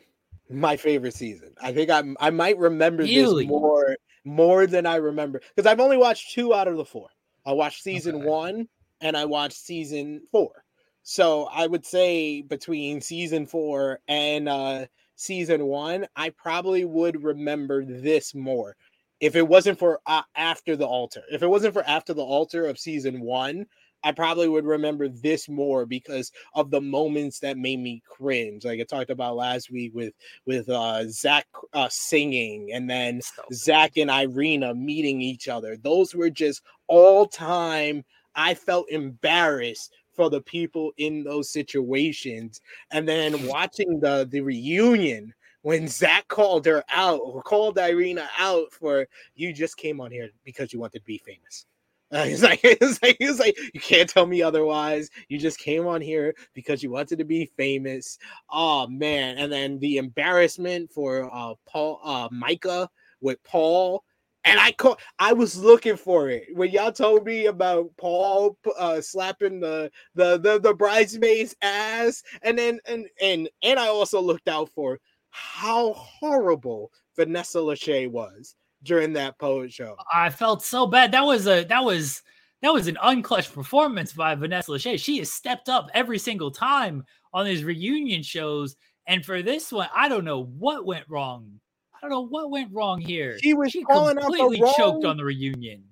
my favorite season. I think I I might remember Really? this more more than I remember because I've only watched two out of the four. I watched season Okay. one and I watched season four. So I would say between season four and uh, season one, I probably would remember this more. If it wasn't for uh, after the altar, if it wasn't for after the altar of season one, I probably would remember this more because of the moments that made me cringe. Like I talked about last week with with uh, Zach uh, singing, and then Zach and Irina meeting each other. Those were just all time. I felt embarrassed for the people in those situations. And then watching the the reunion when Zach called her out or called Irina out for you just came on here because you wanted to be famous. Uh, he's like, it's like, he's like, you can't tell me otherwise. You just came on here because you wanted to be famous. Oh man! And then the embarrassment for uh Paul, uh Micah with Paul, And I caught, I was looking for it when y'all told me about Paul uh, slapping the, the the the bridesmaid's ass, and then and and and I also looked out for how horrible Vanessa Lachey was during that poet show. I felt so bad. That was a that was that was an unclutched performance by Vanessa Lachey. She has stepped up every single time on these reunion shows, and for this one, I don't know what went wrong I don't know what went wrong here. She was she calling out the completely choked on the reunion.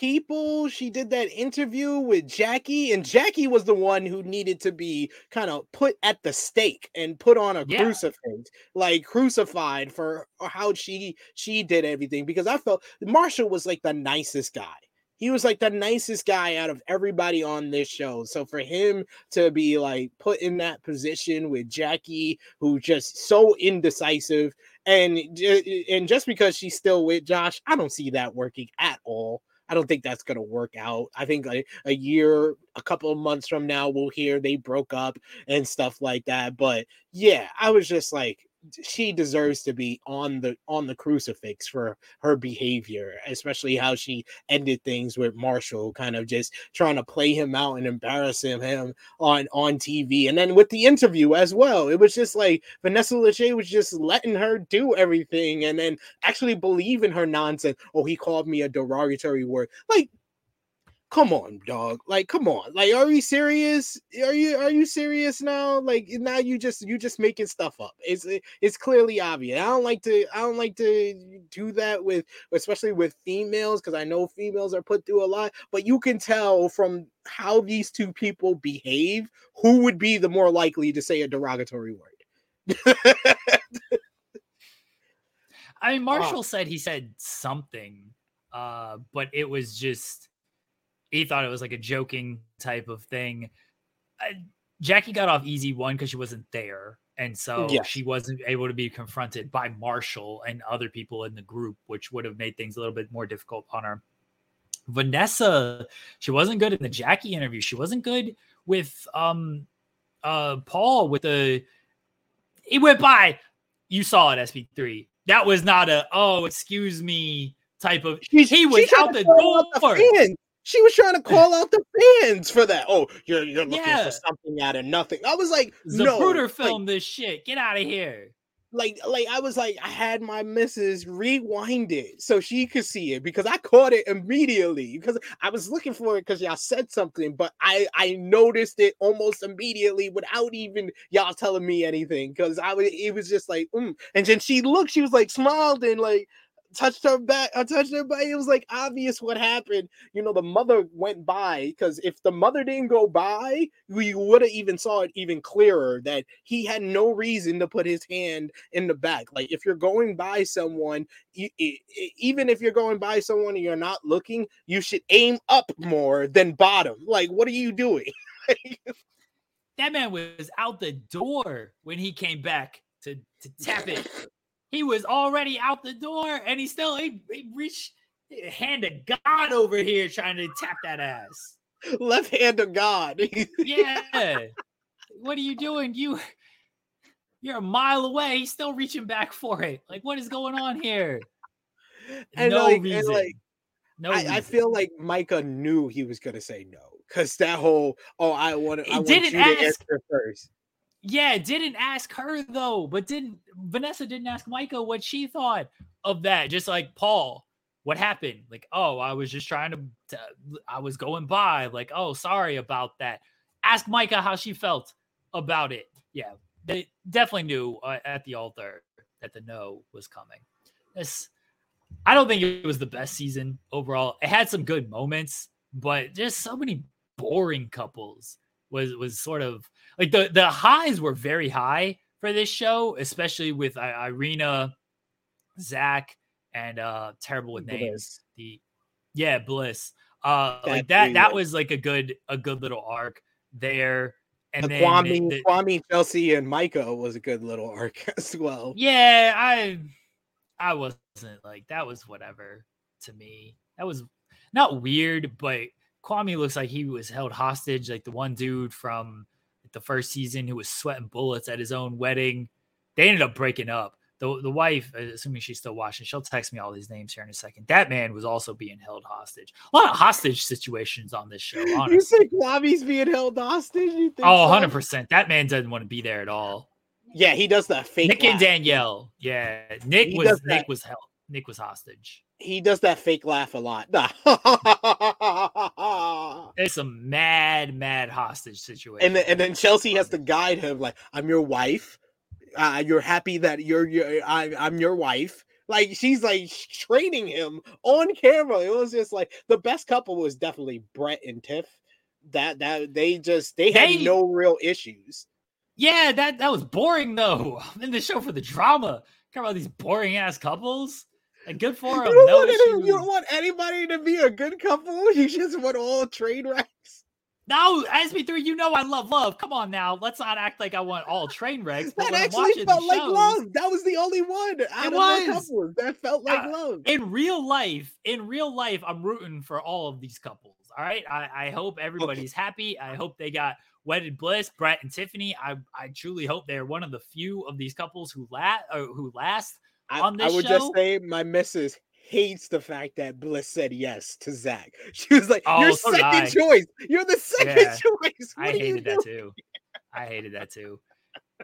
People. She did that interview with Jackie, and Jackie was the one who needed to be kind of put at the stake and put on a Yeah. crucifix, like crucified for how she she did everything. Because I felt Marshall was like the nicest guy. He was like the nicest guy out of everybody on this show. So for him to be like put in that position with Jackie, who just so indecisive, and and just because she's still with Josh, I don't see that working at all. I don't think that's gonna work out. I think a, a year, a couple of months from now, we'll hear they broke up and stuff like that. But yeah, I was just like, she deserves to be on the on the crucifix for her behavior, especially how she ended things with Marshall, kind of just trying to play him out and embarrass him, him on on TV, and then with the interview as well. It was just like Vanessa Lachey was just letting her do everything, and then actually believe in her nonsense. Oh, he called me a derogatory word. Like, come on, dog. Like, come on. Like, are you serious? Are you are you serious now? Like now you just you just making stuff up. It's it's clearly obvious. I don't like to I don't like to do that with especially with females because I know females are put through a lot, but you can tell from how these two people behave who would be the more likely to say a derogatory word. I mean, Marshall said he said something, uh, but it was just he thought it was like a joking type of thing. Uh, Jackie got off easy one because she wasn't there, and so Yes. she wasn't able to be confronted by Marshall and other people in the group, which would have made things a little bit more difficult on her. Vanessa, she wasn't good in the Jackie interview. She wasn't good with um uh Paul with the he went by. You saw it, SP3. That was not a oh, excuse me type of he was out the out door. She was trying to call out the fans for that. Oh, you're you're looking Yeah. for something out of nothing. I was like, no, Zapruder like- filmed this shit. Get out of here. like like I was like I had my missus rewind it so she could see it because I caught it immediately because I was looking for it because y'all said something but I I noticed it almost immediately without even y'all telling me anything because I was it was just like mm. and then she looked she was like smiled and like touched her back I touched her back it was like obvious what happened. You know the mother went by because if the mother didn't go by we would have even saw it even clearer that he had no reason to put his hand in the back. Like if you're going by someone even if you're going by someone and you're not looking you should aim up more than bottom. Like what are you doing? That man was out the door when he came back to, to tap it. He was already out the door and he still he, he reached hand of God over here trying to tap that ass. left hand of god Yeah. what are you doing? You you're a mile away. He's still reaching back for it. Like, what is going on here? And no like- and reason. like, no I, I feel like Micah knew he was gonna say no because that whole oh I want He I want you to answer first. Yeah, didn't ask her though, but didn't Vanessa didn't ask Micah what she thought of that. Just like Paul, what happened? Like, oh, I was just trying to, to I was going by. Like, oh, sorry about that. Ask Micah how she felt about it. Yeah, they definitely knew uh, at the altar that the no was coming. This, I don't think it was the best season overall. It had some good moments, but just so many boring couples was was sort of like the the highs were very high for this show, especially with I- Irina, Zach, and uh terrible with names. Bliss. The yeah, Bliss. Uh like That that that was- like a good a good little arc there. And Uh, then Kwame, the- Kwame, Chelsea, and Micah was a good little arc as well. yeah, I I wasn't like that was whatever to me. That was not weird, but Kwame looks like he was held hostage, like the one dude from the first season who was sweating bullets at his own wedding. They ended up breaking up, the the wife, uh, assuming she's still watching, she'll text me all these names here in a second. That man was also being held hostage. A lot of hostage situations on this show. You think Wabi's being held hostage? You think Oh, 100 percent. That man doesn't want to be there at all. Yeah, he does that fake. Nick and. Danielle. Yeah, Nick He was Nick was held. Nick was hostage. He does that fake laugh a lot. There's a mad, mad hostage situation. and then, and then Chelsea has to guide him like, "I'm your wife. Uh, you're happy that you're your I, I'm your wife." Like she's like training him on camera. It was just like the best couple was definitely Brett and Tiff. That that they just they had They- no real issues. Yeah, that that was boring though. I'm in the show for the drama. Care about these boring ass couples. And good for You don't, No want any- you don't want anybody to be a good couple. You just want all train wrecks. No, SP3, you know I love love. Come on now. Let's not act like I want all train wrecks. That actually felt like shows- love. That was the only one out of was. couples that felt like Uh, love. in real life, in real life, I'm rooting for all of these couples. All right. I, I hope everybody's happy. I hope they got wedded bliss. Brett and Tiffany. I, I truly hope they're one of the few of these couples who last or who last. I, on I would show- just say my missus hates the fact that Bliss said yes to Zach. She was like, Oh, "Your so second choice. You're the second Yeah. choice." What I hated that too. I hated that too.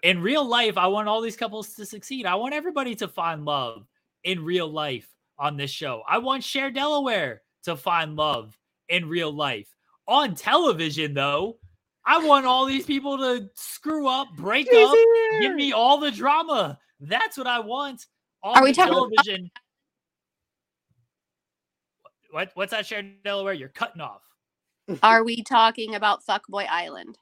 In real life, I want all these couples to succeed. I want everybody to find love in real life on this show. I want Cher Delaware to find love in real life. On television, though, I want all these people to screw up, break She's up, give me all the drama. That's what I want on Are we the talking about- television. What, what's that, Cher Delaware? You're cutting off. Are we talking about Fuckboy Island?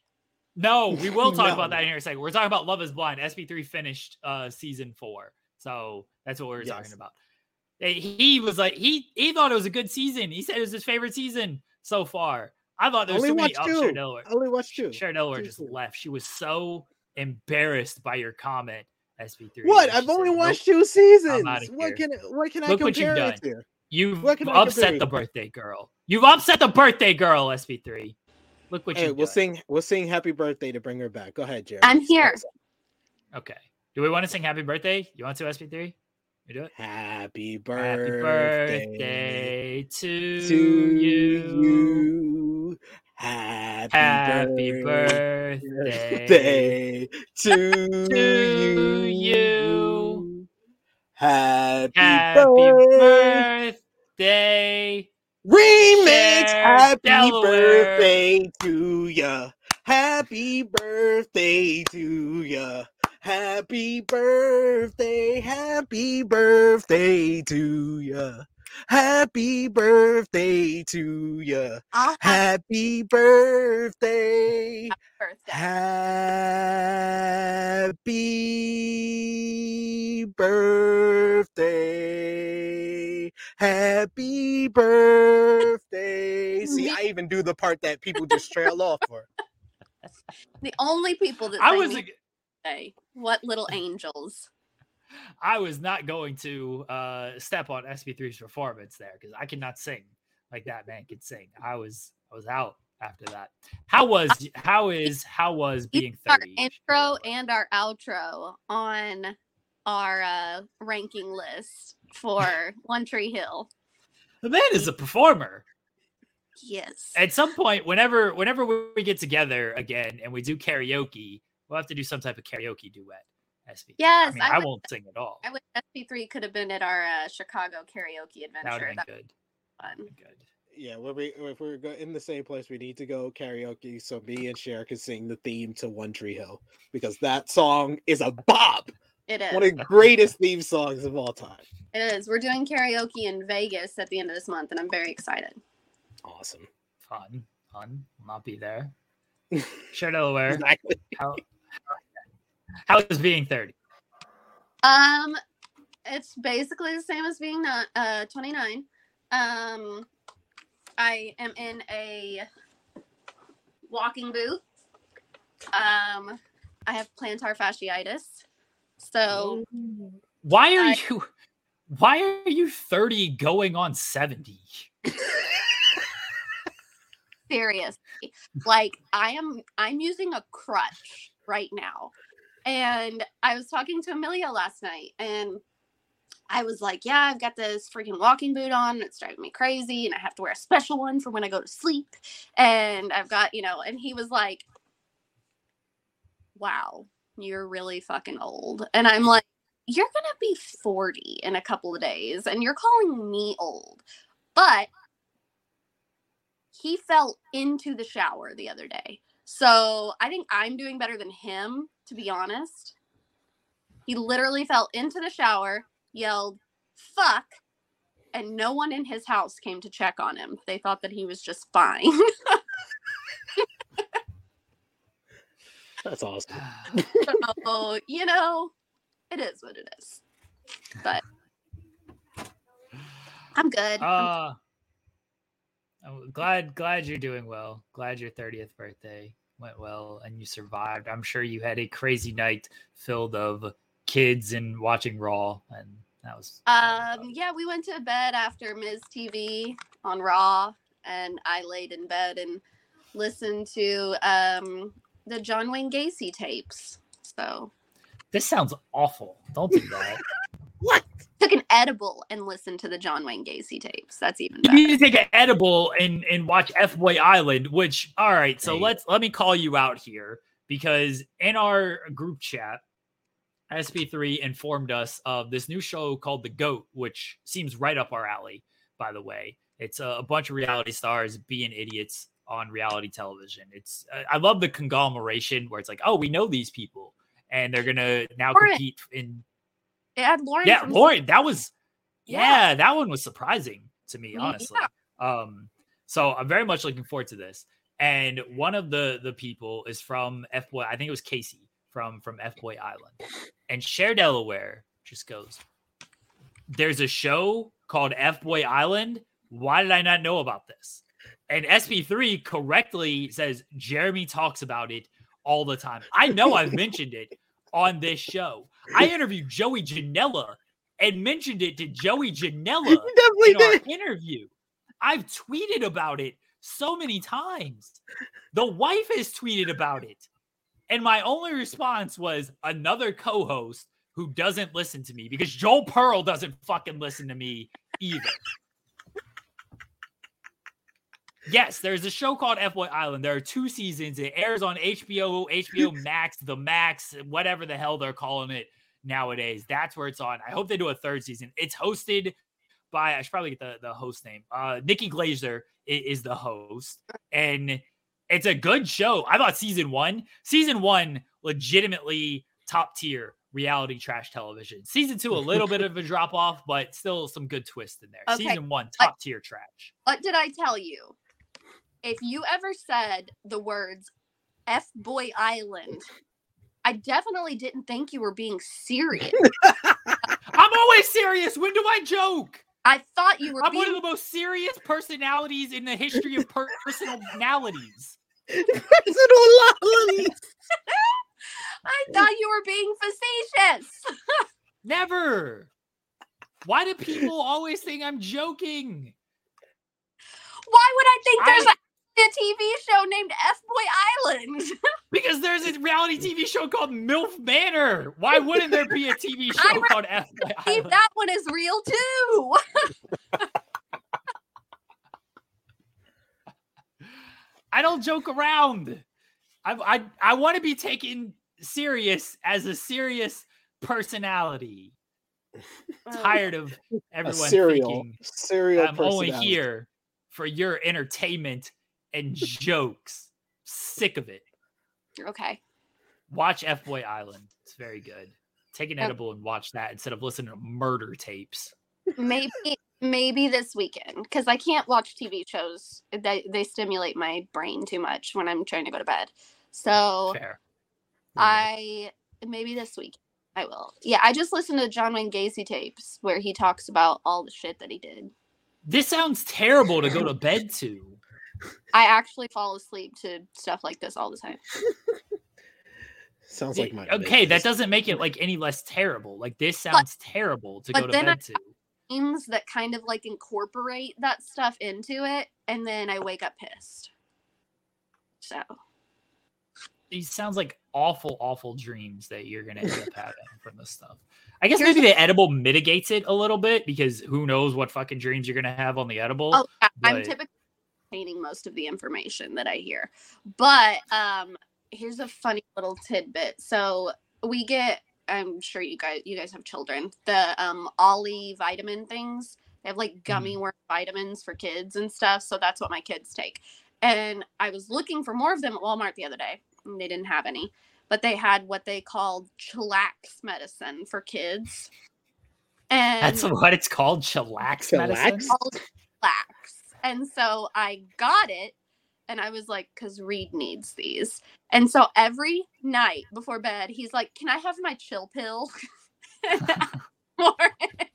No, we will talk No. about that in here a second. We're talking about Love is Blind. SP3 finished uh season four. So that's what we were Yes. talking about. He was like, he he thought it was a good season. He said it was his favorite season so far. I thought there was Only too many watched up two. Delaware. Only watched two. Cher Delaware Two just left. She was so embarrassed by your comment, SP3. What? I've only said, "Nope, watched two seasons. outta What here. can what can I Look what you've compare done. it to? You've What can I upset the birthday girl. You've upset the birthday girl, SP3. Look what Hey, you've we'll done. sing we'll sing happy birthday to bring her back. Go ahead, Jerry. I'm here. Okay. Do we want to sing happy birthday? You want to, SP3? We do it? Happy birthday, Happy birthday to, to you. you. Happy, Happy birthday birthday to, to you. Happy, Happy birthday. birthday. Remix. Happy Delaware. birthday to ya. Happy birthday to ya. Happy birthday. Happy birthday to ya. Happy birthday to. I'll have Happy birthday. birthday. Happy birthday. Happy birthday. See, I even do the part that people just trail off for. The only people that I was me birthday. What little angels. I was not going to uh step on SP3's performance there because I cannot sing like that man could sing. I was I was out after that. How was how is how was being our 30? intro and our outro on our uh, ranking list for One Tree Hill. The man is a performer. Yes. At some point, whenever whenever we get together again and we do karaoke, we'll have to do some type of karaoke duet. SB. Yes, I mean, I I, won't sing at all. I wish SP3 could have been at our uh, Chicago karaoke adventure. That would adventure. have been was good. fun. Good. Yeah, when we if we're in the same place, we need to go karaoke so me and Cher can sing the theme to One Tree Hill because that song is a bop. It is. One of the greatest theme songs of all time. It is. We're doing karaoke in Vegas at the end of this month, and I'm very excited. Awesome. Fun. Fun. Will not be there. Cher Delaware. Exactly. How, how is being 30? Um, it's basically the same as being not uh 29. Um, I am in a walking boot. Um, I have plantar fasciitis, so Why are I- you why are you 30 going on 70? seriously, like I am, I'm using a crutch right now. And I was talking to Amelia last night and I was like, yeah, I've got this freaking walking boot on. It's driving me crazy. And I have to wear a special one for when I go to sleep. And I've got, you know, and he was like, wow, you're really fucking old. And I'm like, you're going to be 40 in a couple of days and you're calling me old. But he fell into the shower the other day. So I think I'm doing better than him, to be honest. He literally fell into the shower, yelled, fuck, and no one in his house came to check on him. They thought that he was just fine. That's awesome. so, you know, it is what it is. But I'm good. Uh, I'm glad glad you're doing well. Glad your 30th birthday went well and you survived. I'm sure you had a crazy night filled of kids and watching Raw, and that was that was Um, yeah, we went to bed after Ms. TV on Raw, and I laid in bed and listened to um the John Wayne Gacy tapes. So This sounds awful. Don't do that. took an edible and listen to the John Wayne Gacy tapes. That's even you need to take an edible and and watch F Boy Island. Which all right, so Hey. let's let me call you out here because in our group chat, SP3 informed us of this new show called The Goat, which seems right up our alley. By the way, it's a, a bunch of reality stars being idiots on reality television. It's I- I love the conglomeration where it's like, oh, we know these people, and they're gonna now compete in It had Lauren. yeah, Lauren, that was Yeah. yeah, that one was surprising to me, honestly. Um, so I'm very much looking forward to this. And one of the the people is from F Boy, I think it was Casey from from F Boy Island, and Cher Delaware just goes, "There's a show called F Boy Island. Why did I not know about this?" And SP3 correctly says Jeremy talks about it all the time. I know I've mentioned it on this show. I interviewed Joey Janela and mentioned it to Joey Janela in our interview. I've tweeted about it so many times. The wife has tweeted about it. And my only response was another co host who doesn't listen to me because Joel Pearl doesn't fucking listen to me either. Yes, there's a show called F Boy Island. There are two seasons. It airs on HBO, HBO Max, the Max, whatever the hell they're calling it nowadays. That's where it's on. I hope they do a third season. It's hosted by I should probably get the, the host name. Uh Nikki Glazer is, is the host, and it's a good show. I thought season one, season one, legitimately top tier reality trash television. Season two, a little bit of a drop off, but still some good twist in there. Okay, Season one, top tier trash. What did I tell you? If you ever said the words F Boy Island, I definitely didn't think you were being serious. I'm always serious. When do I joke? I thought you were I'm being one of the most serious personalities in the history of per- personalities. Personal lollies. I thought you were being facetious. Never. Why do people always think I'm joking? Why would I think there's I- a, a TV show named F Boy Island? Because there's a reality TV show called MILF Manor. Why wouldn't there be a TV show I called F? See, that one is real too. I don't joke around. I I, I want to be taken serious as a serious personality. Oh. Tired of A everyone serial, thinking serial. I'm only here for your entertainment and jokes. Sick of it. Okay. Watch F Boy Island. It's very good. Take an Okay. edible and watch that instead of listening to murder tapes. Maybe maybe this weekend because I can't watch TV shows. They they stimulate my brain too much when I'm trying to go to bed. So Fair. I maybe this week I will. Yeah, I just listened to John Wayne Gacy tapes where he talks about all the shit that he did. This sounds terrible to go to bed to. I actually fall asleep to stuff like this all the time. Sounds like my okay, that doesn't make it like any less terrible. Like this sounds terrible to go to then I- bed to. Things that kind of like incorporate that stuff into it, and then I wake up pissed. So these sounds like awful, awful dreams that you're gonna end up having from this stuff. I guess maybe the edible mitigates it a little bit because who knows what fucking dreams you're gonna have on the edible. Oh, yeah, I'm but- typically retaining most of the information that I hear. But um here's a funny little tidbit. So we get I'm sure you guys you guys have children. The um Olly vitamin things. They have like gummy worm vitamins for kids and stuff. So that's what my kids take. And I was looking for more of them at Walmart the other day. And they didn't have any. But they had what they called chillax medicine for kids. And That's what it's called, chillax, medicine. Chillax? called Chillax. And so I got it and I was like, because Reed needs these. And so every night before bed, he's like, Can I have my chill pill? or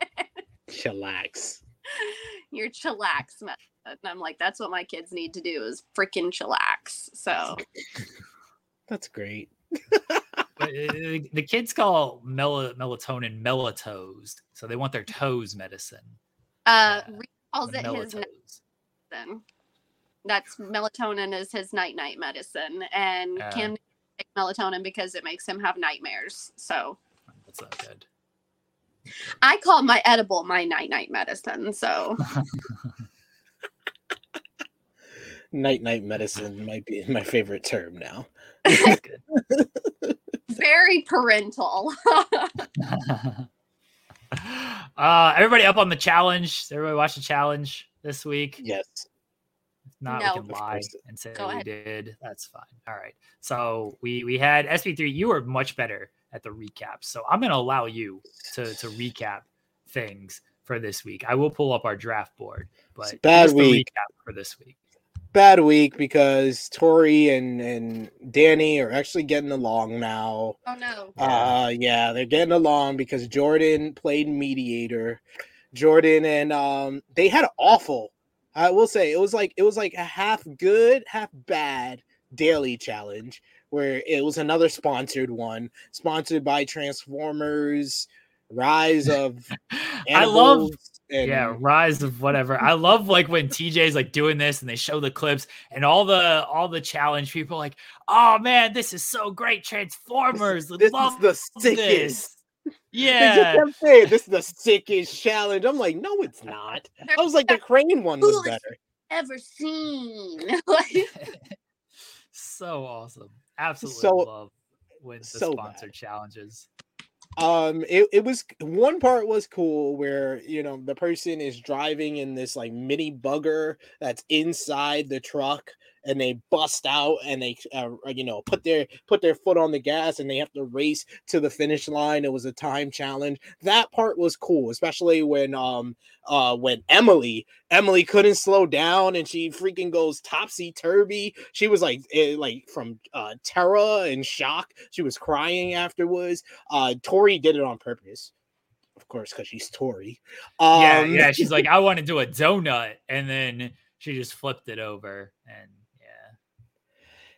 Chillax. your chillax medicine. And I'm like, that's what my kids need to do is freaking chillax. So That's great. Uh, the kids call mel- melatonin melatoes, so they want their toes medicine. uh Yeah, Reed calls the it his melatoes. Medicine. That's melatonin is his night night medicine. And Yeah. Cam takes melatonin because it makes him have nightmares. So That's not good. I call my edible my night night medicine. So Night night medicine might be my favorite term now. Very parental. uh, everybody up on the challenge. Everybody watch the challenge this week. Yes. If not, No. we can lie and say Go we ahead. did. That's fine. All right. So we we had SP3. You were much better at the recap. So I'm going to allow you to to recap things for this week. I will pull up our draft board, but give bad us the week. recap for this week. Bad week because Tori and and Danny are actually getting along now. oh no. Uh yeah, they're getting along because Jordan played mediator. Jordan and um they had an awful I will say it was like it was like a half good, half bad daily challenge where it was another sponsored one, sponsored by Transformers, Rise of I love and yeah rise of whatever. I love like when tj's like doing this and they show the clips and all the all the challenge people like oh man this is so great. Transformers this love is the this." Sickest. They just yeah kept saying this is the sickest challenge. I'm like, no, it's not. I was like, the crane one was better. ever seen. So awesome absolutely So- love when the so bad. sponsored challenges um it, it was one part was cool where you know the person is driving in this like mini bugger that's inside the truck and they bust out and they uh, you know put their put their foot on the gas and they have to race to the finish line. It was a time challenge. That part was cool especially when um uh when emily emily couldn't slow down and she freaking goes topsy turvy she was like eh, like from uh terror and shock. She was crying afterwards. Uh tori did it on purpose of course because she's tori. Um yeah yeah she's like i want to do a donut and then she just flipped it over and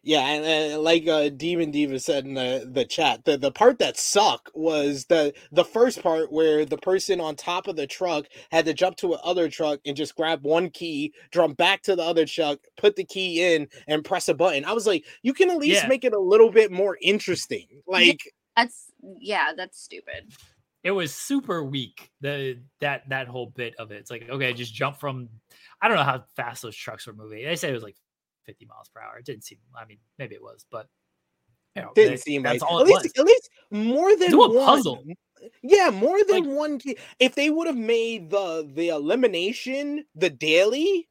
yeah Yeah, and, and like uh, Demon Diva said in the, the chat, the, the part that sucked was the the first part where the person on top of the truck had to jump to another truck and just grab one key, jump back to the other truck, put the key in, and press a button. I was like, you can at least Yeah. make it a little bit more interesting. Like, that's yeah, that's stupid. it was super weak the that that whole bit of it it's like okay just jump from i don't know how fast those trucks were moving they say it was like 50 miles per hour it didn't seem i mean maybe it was but you know, didn't that- seem like that's all at it least was at least more than Do a one puzzle. Yeah, more than one key. If they would have made the the elimination the daily,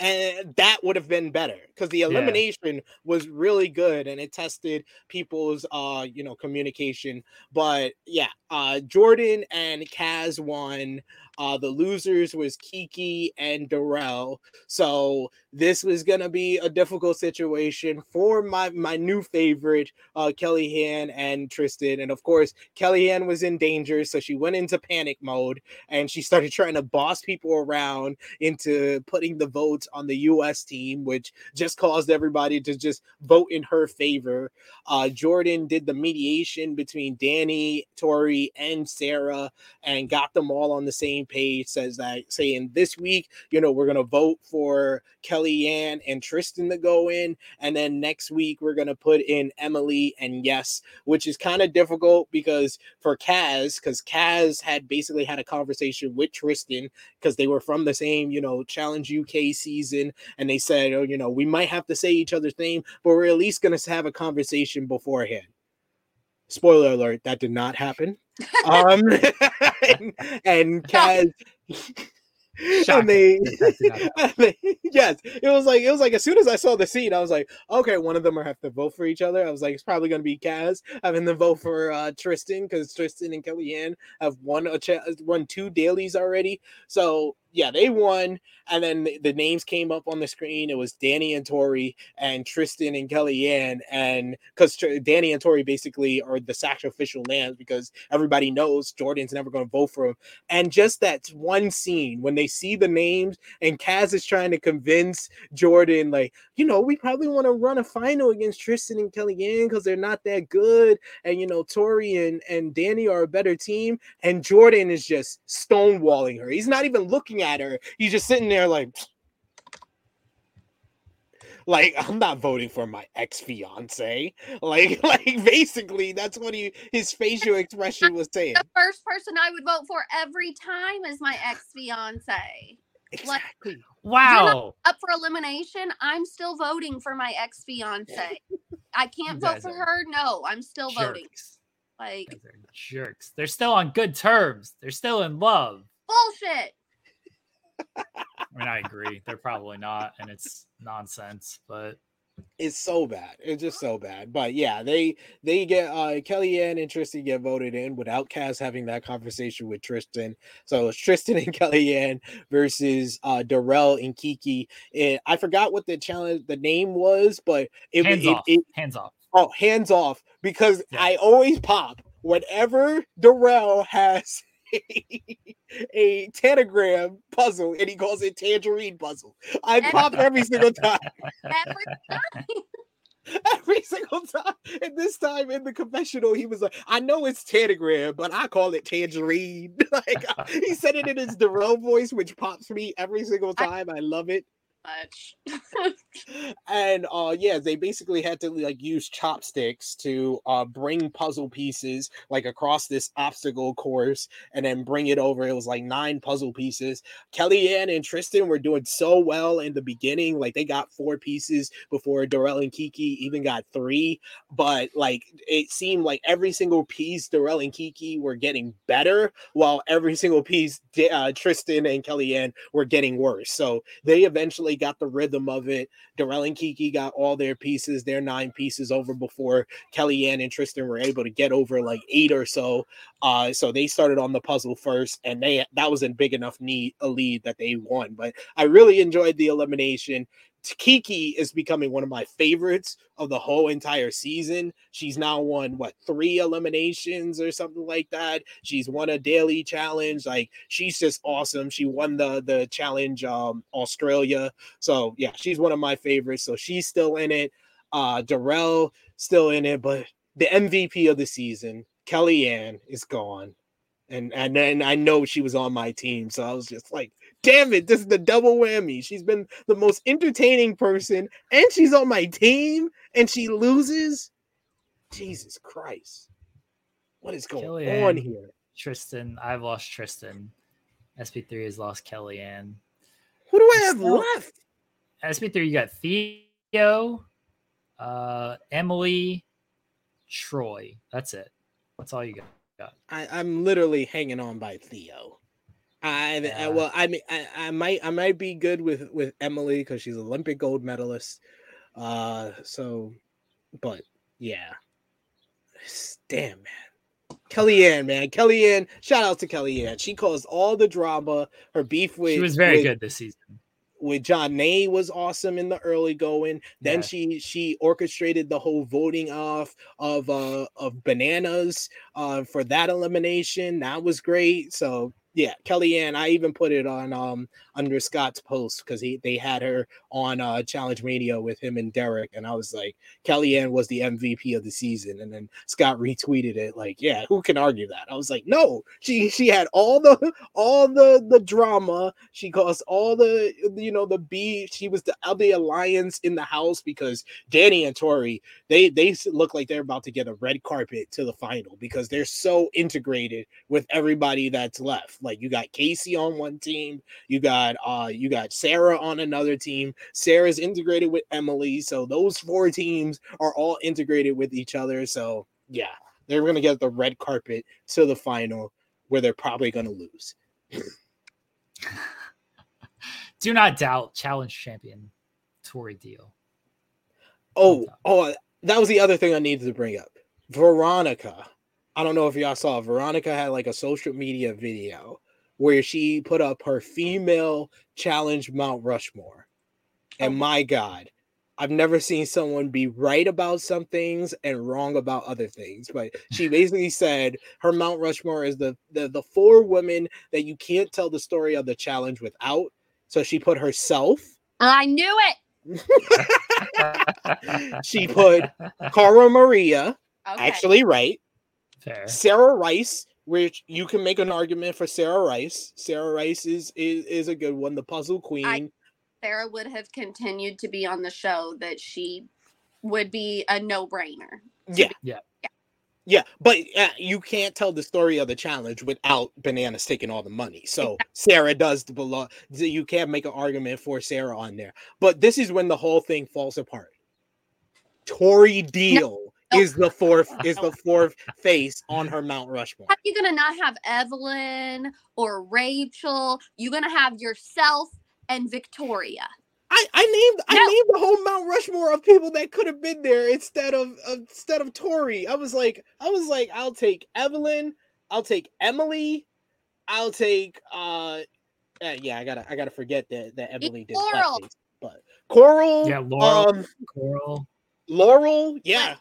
and that would have been better because the elimination was really good and it tested people's uh you know communication. But yeah, uh Jordan and Kaz won. Uh the losers was Kiki and Darrell. So this was gonna be a difficult situation for my my new favorite uh Kellyanne and Tristan. And of course, Kellyanne was in danger, so she went into panic mode and she started trying to boss people around into putting the votes on the US team, which just caused everybody to just vote in her favor. Uh Jordan did the mediation between Danny, Tori, and Sarah and got them all on the same same page, says that saying this week, you know, we're gonna vote for Kellyanne and Tristan to go in, and then next week we're gonna put in Emily and Yes, which is kind of difficult because for Kaz, because Kaz had basically had a conversation with Tristan because they were from the same, you know, Challenge UK season, and they said, oh, you know, we might have to say each other's name, but we're at least gonna have a conversation beforehand. Spoiler alert, that did not happen. Um and, and Kaz and they, and they, yes, it was like it was like as soon as I saw the scene, I was like, okay, one of them are have to vote for each other. I was like, it's probably gonna be Kaz having to vote for uh, Tristan because Tristan and Kellyanne have won a cha- won two dailies already. So yeah, they won, and then the, the names came up on the screen. It was Danny and Tori and Tristan and Kellyanne, and because Tr- Danny and Tori basically are the sacrificial lambs because everybody knows Jordan's never going to vote for him. And just that one scene when they see the names and Kaz is trying to convince Jordan, like, you know, we probably want to run a final against Tristan and Kellyanne because they're not that good, and you know, Tori and and Danny are a better team, and Jordan is just stonewalling her. He's not even looking at her. He's just sitting there like like I'm not voting for my ex fiance. Like, like basically, that's what he his facial expression was saying. The first person I would vote for every time is my ex fiance. Exactly. Wow. Up for elimination, I'm still voting for my ex fiance. I can't vote for her. No, I'm still voting. Like You guys are jerks. They're still on good terms. They're still in love. bullshit. I mean, I agree. They're probably not, and it's nonsense. But It's so bad. It's just so bad. But yeah, they they get uh Kellyanne and Tristan get voted in without Kaz having that conversation with Tristan. So it's Tristan and Kellyanne versus uh Darrell and Kiki. And I forgot what the challenge the name was, but it hands it, off. it, hands off. oh hands off because Yeah. I always pop whenever Darrell has a tanagram puzzle and he calls it tangerine puzzle. I pop every single time. Every time. Every single time. And this time in the confessional, he was like, I know it's tanagram, but I call it tangerine. like uh, he said it in his Darrell voice, which pops me every single I- time. I love it. Much. and uh yeah they basically had to like use chopsticks to uh bring puzzle pieces like across this obstacle course and then bring it over. It was like nine puzzle pieces. Kellyanne and tristan were doing so well in the beginning like they got four pieces before Darrell and kiki even got three but like it seemed like every single piece Darrell and kiki were getting better while every single piece uh, tristan and kellyanne were getting worse. So they eventually got the rhythm of it Darrell and Kiki got all their pieces, their nine pieces over before Kellyanne and Tristan were able to get over like eight or so. Uh, so they started on the puzzle first, and they that was a big enough need a lead that they won. But I really enjoyed the elimination. Kiki is becoming one of my favorites of the whole entire season. She's now won what three eliminations or something like that. She's won a daily challenge. Like she's just awesome. She won the the challenge um Australia. So yeah, she's one of my favorites. So she's still in it. Uh Darrell still in it, but the MVP of the season, Kellyanne, is gone. And and then I know she was on my team. So I was just like, damn it, this is the double whammy. She's been the most entertaining person, and she's on my team, and she loses. Jesus Christ. What is going on here? Tristan, I've lost Tristan. SP3 has lost Kellyanne. Who do I have Still- left? SP3, you got Theo, uh, Emily, Troy. That's it. That's all you got. I, I'm literally hanging on by Theo. I, I Yeah. well, I mean, I, I might, I might be good with with Emily because she's Olympic gold medalist. Uh, so, but yeah, damn man, Kellyanne, man, Kellyanne. Shout out to Kellyanne. She caused all the drama. Her beef with She was very with- good this season. with Jonna was awesome in the early going. Then Yeah. she she orchestrated the whole voting off of uh of bananas uh for that elimination. That was great. So Yeah, Kellyanne. I even put it on um under Scott's post because he they had her on uh Challenge Radio with him and Derek, and I was like, Kellyanne was the MVP of the season, and then Scott retweeted it like, yeah, who can argue that? I was like, no, she she had all the all the the drama. She caused all the you know the beef. She was the other alliance in the house because Danny and Tori they they look like they're about to get a red carpet to the final because they're so integrated with everybody that's left. Like you got Casey on one team, you got uh you got Sarah on another team. Sarah's integrated with Emily, so those four teams are all integrated with each other. So yeah, they're gonna get the red carpet to the final where they're probably gonna lose. Do not doubt challenge champion Tori Deal. Oh, oh, that was the other thing I needed to bring up. Veronica. I don't know if y'all saw. Veronica had like a social media video where she put up her female challenge Mount Rushmore. Oh. And my God, I've never seen someone be right about some things and wrong about other things. But she basically said her Mount Rushmore is the, the the four women that you can't tell the story of the challenge without. So she put herself. I knew it. She put Cara Maria, Okay. actually right. Fair. Sarah Rice, which you can make an argument for Sarah Rice. Sarah Rice is is, is a good one, the puzzle queen. Sarah would have continued to be on the show that she would be a no-brainer. yeah, Yeah. yeah, Yeah, but uh, you can't tell the story of the challenge without bananas taking all the money. So Sarah does the belong. You can't make an argument for Sarah on there. But this is when the whole thing falls apart. Tori Deal no. Is the fourth is the fourth face on her Mount Rushmore. How are you gonna not have Evelyn or Rachel? You're gonna have yourself and Victoria. I, I named I named the whole Mount Rushmore of people that could have been there instead of of- instead of Tori. I was like I was like I'll take Evelyn, I'll take Emily, I'll take uh, uh, yeah I gotta I gotta forget that that Emily did Laurel. blackface, but Coral Yeah, Laurel. um Coral. Laurel yeah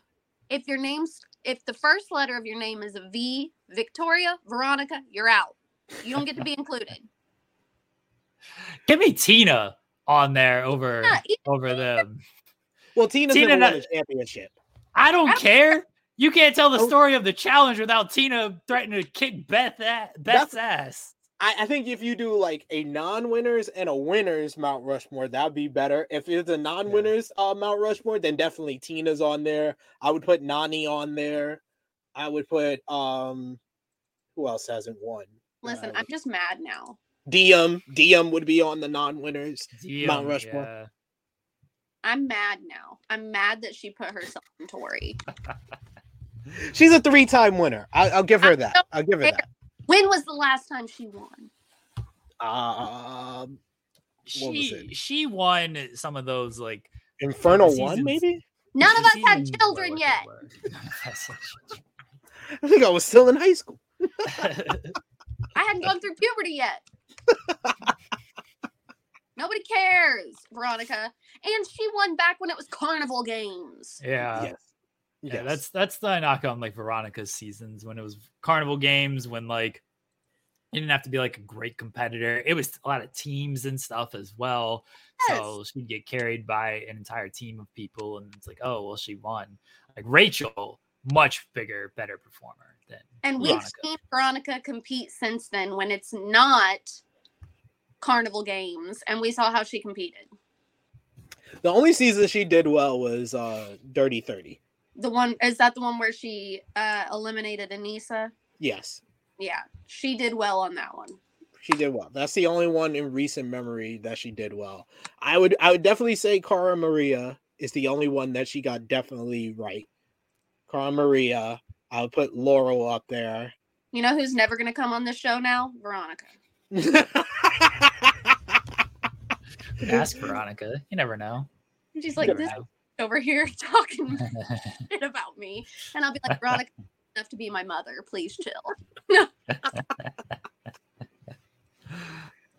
If your name's if the first letter of your name is a V, Victoria, Veronica, you're out. You don't get to be included. Give me Tina on there over Yeah, over them. well Tina's Tina gonna win not- a championship. I don't care. You can't tell the Oh. story of the challenge without Tina threatening to kick Beth at Beth's ass. I, I think if you do like a non-winners and a winners Mount Rushmore, that'd be better. If it's a non-winners uh, Mount Rushmore, then definitely Tina's on there. I would put Nany on there. I would put um, who else hasn't won? Listen, Uh, I'm just mad now. Diem Diem would be on the non-winners. Mount Rushmore. yeah. I'm mad now. I'm mad that she put herself in Tori. She's a three-time winner. I, I'll give her I that. I'll give her care. that. When was the last time she won? Um, She she won some of those like Infernal Seasons. One, maybe. None of us had children yet. they were. None of us had children. I think I was still in high school. I hadn't gone through puberty yet. Nobody cares, Veronica. And she won back when it was carnival games. yeah. yes. Yeah, Yes. that's that's the knock on like Veronica's seasons when it was carnival games when like you didn't have to be like a great competitor. It was a lot of teams and stuff as well. So she'd get carried by an entire team of people, and it's like, oh well, she won. Like Rachel, much bigger, better performer than And we've seen Veronica compete since then when it's not carnival games. And we saw how she competed. The only season she did well was uh Dirty 30. The one is that the one where she uh eliminated Anissa? Yes. Yeah, she did well on that one. She did well. That's the only one in recent memory that she did well. I would I would definitely say Cara Maria is the only one that she got definitely right. Cara Maria. I would put Laurel up there. You know who's never gonna come on this show now? Veronica. Ask Veronica. You never know. She's like this know. Over here talking shit about me. And I'll be like, Veronica enough to be my mother. Please chill.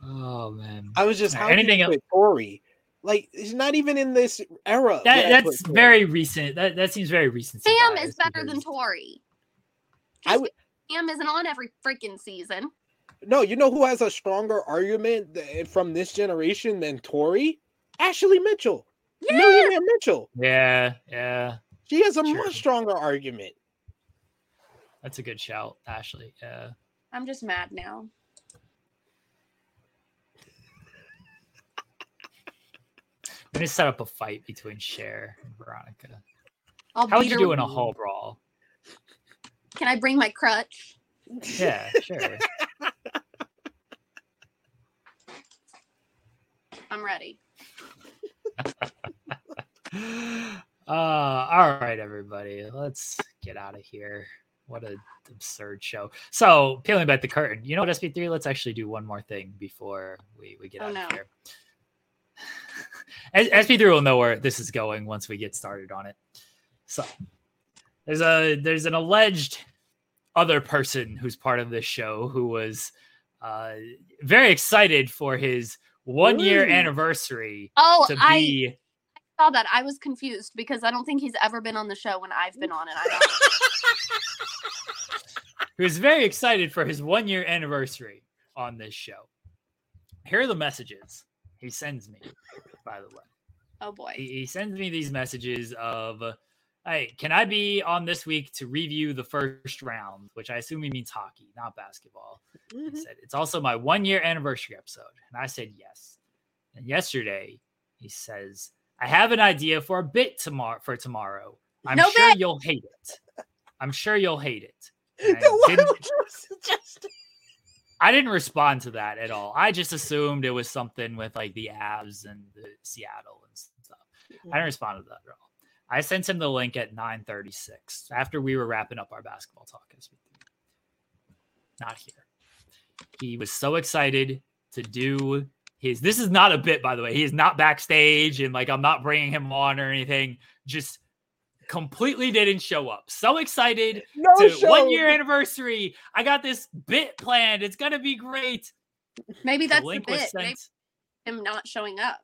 oh man. I was just anything else? el- Tori. Like it's not even in this era. That, I that's very recent. That that seems very recent. Sam is better than because- Tori. I would- Sam isn't on every freaking season. No, you know who has a stronger argument th- from this generation than Tori? Ashley Mitchell. Yeah. Millionaire Mitchell. Yeah, yeah. She has a Sure. much stronger argument. That's a good shout, Ashley. Yeah. I'm just mad now. We're gonna set up a fight between Cher and Veronica. I'll How would you do in a with- hall brawl? Can I bring my crutch? Yeah, sure. I'm ready. Uh, all right, everybody, let's get out of here. What an absurd show. So, peeling back the curtain, you know what, SP3? Let's actually do one more thing before we, we get Oh, out no. of here. SP3 will know where this is going once we get started on it. So, there's a there's an alleged other person who's part of this show who was uh, very excited for his one year anniversary Oh, to be... I saw that. I was confused because I don't think he's ever been on the show when I've been on it. I don't. who is very excited for his one year anniversary on this show. Here are the messages he sends me, by the way. Oh boy. He, he sends me these messages of, hey, can I be on this week to review the first round? Which I assume he means hockey, not basketball. He mm-hmm. said, it's also my one year anniversary episode. And I said, yes. And yesterday, he says, I have an idea for a bit tomorrow for tomorrow. I'm No sure bit. you'll hate it. I'm sure you'll hate it. And I didn't- would you suggest it? I didn't respond to that at all. I just assumed it was something with like the Avs and the Seattle and stuff. I mm-hmm. didn't respond to that at all. I sent him the link at 9:36 after we were wrapping up our basketball talk. as we did. Not here. He was so excited to do his. This is not a bit, by the way. He is not backstage, and like I'm not bringing him on or anything. Just completely didn't show up. So excited No to show. one year anniversary. I got this bit planned. It's gonna be great. Maybe that's the the link bit. Maybe him not showing up.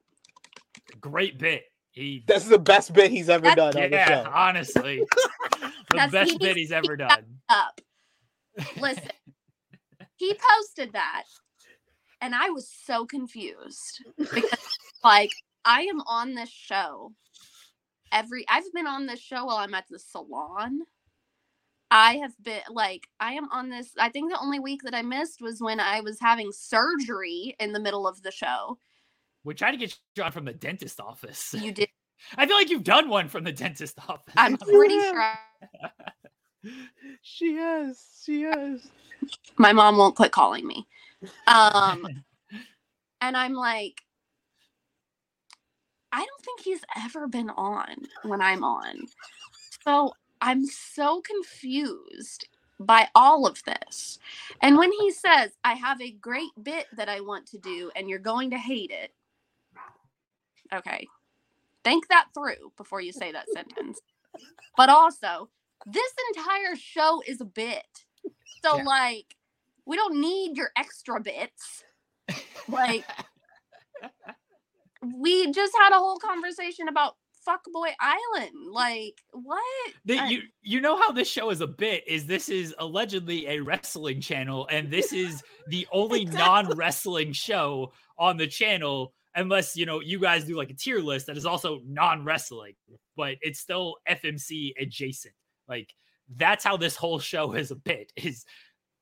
Great bit. He That's the best bit he's ever done on the yeah, show. honestly, the best he bit he's ever keep done. Up. Listen, he posted that, and I was so confused because, like, I am on this show every. I've been on this show while I'm at the salon. I have been like I am on this. I think the only week that I missed was when I was having surgery in the middle of the show. We tried to get you on from the dentist office. You did. I feel like you've done one from the dentist office. I'm pretty Yeah. sure She has. She has. my mom won't quit calling me. Um, and I'm like, I don't think he's ever been on when I'm on. So I'm so confused by all of this. And when he says, I have a great bit that I want to do and you're going to hate it. Okay. Think that through before you say that sentence. But also, this entire show is a bit. So, Yeah. like, we don't need your extra bits. Like, we just had a whole conversation about Fuckboy Island. Like, what? The- you you know how this show is a bit is this is allegedly a wrestling channel and this is the only non-wrestling show on the channel unless you know you guys do like a tier list that is also non-wrestling but it's still FMC adjacent. Like that's how this whole show is a bit is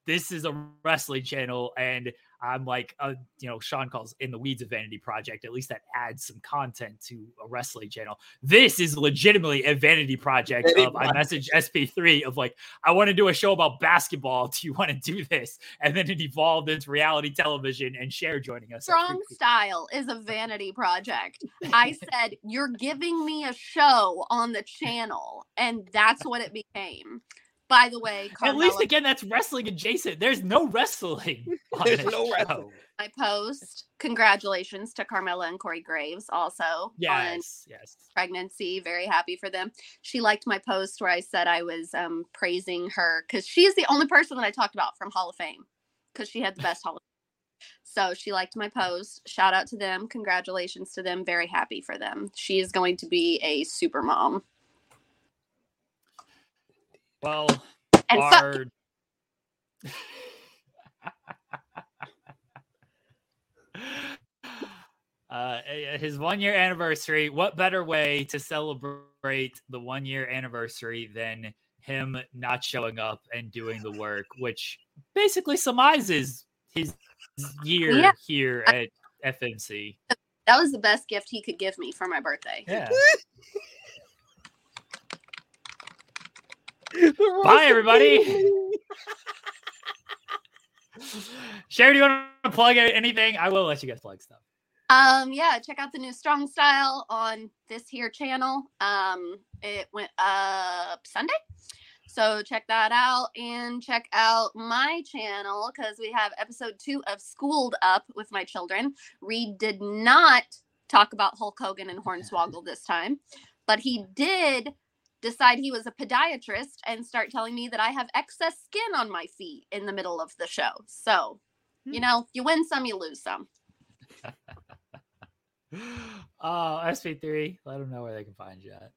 this is a wrestling channel and I'm like uh you know Sean calls in the weeds of vanity project at least that adds some content to a wrestling channel this is legitimately a vanity project Vanity of I message SP3 of like, I want to do a show about basketball. Do you want to do this? And then it evolved into reality television and Cher joining us. Strong. Style is a vanity project. I said, You're giving me a show on the channel. And that's what it became. By the way, At least again, that's wrestling adjacent. There's no wrestling. On There's no show. wrestling. my post. Congratulations to Carmella and Corey Graves also on Yes, yes. pregnancy. Very happy for them. She liked my post where I said I was um, praising her because she is the only person that I talked about from Hall of Fame because she had the best Hall of Fame. So she liked my post. Shout out to them. Congratulations to them. Very happy for them. She is going to be a super mom. Well, and our... uh, his one year anniversary. What better way to celebrate the one year anniversary than him not showing up and doing the work, which basically surmises his year yeah. here at FMC. That was the best gift he could give me for my birthday. Yeah. Bye, roast of everybody. Sherry, do you want to plug anything? I will let you guys plug stuff. Um, yeah, check out the new Strong Style on this here channel. Um, it went up Sunday. So check that out and check out my channel because we have episode two of Schooled Up with my children. Reed did not talk about Hulk Hogan and Hornswoggle this time, but he did decide he was a podiatrist and start telling me that I have excess skin on my feet in the middle of the show. So, hmm. you know, you win some, you lose some. Oh, SP3, let them know where they can find you at.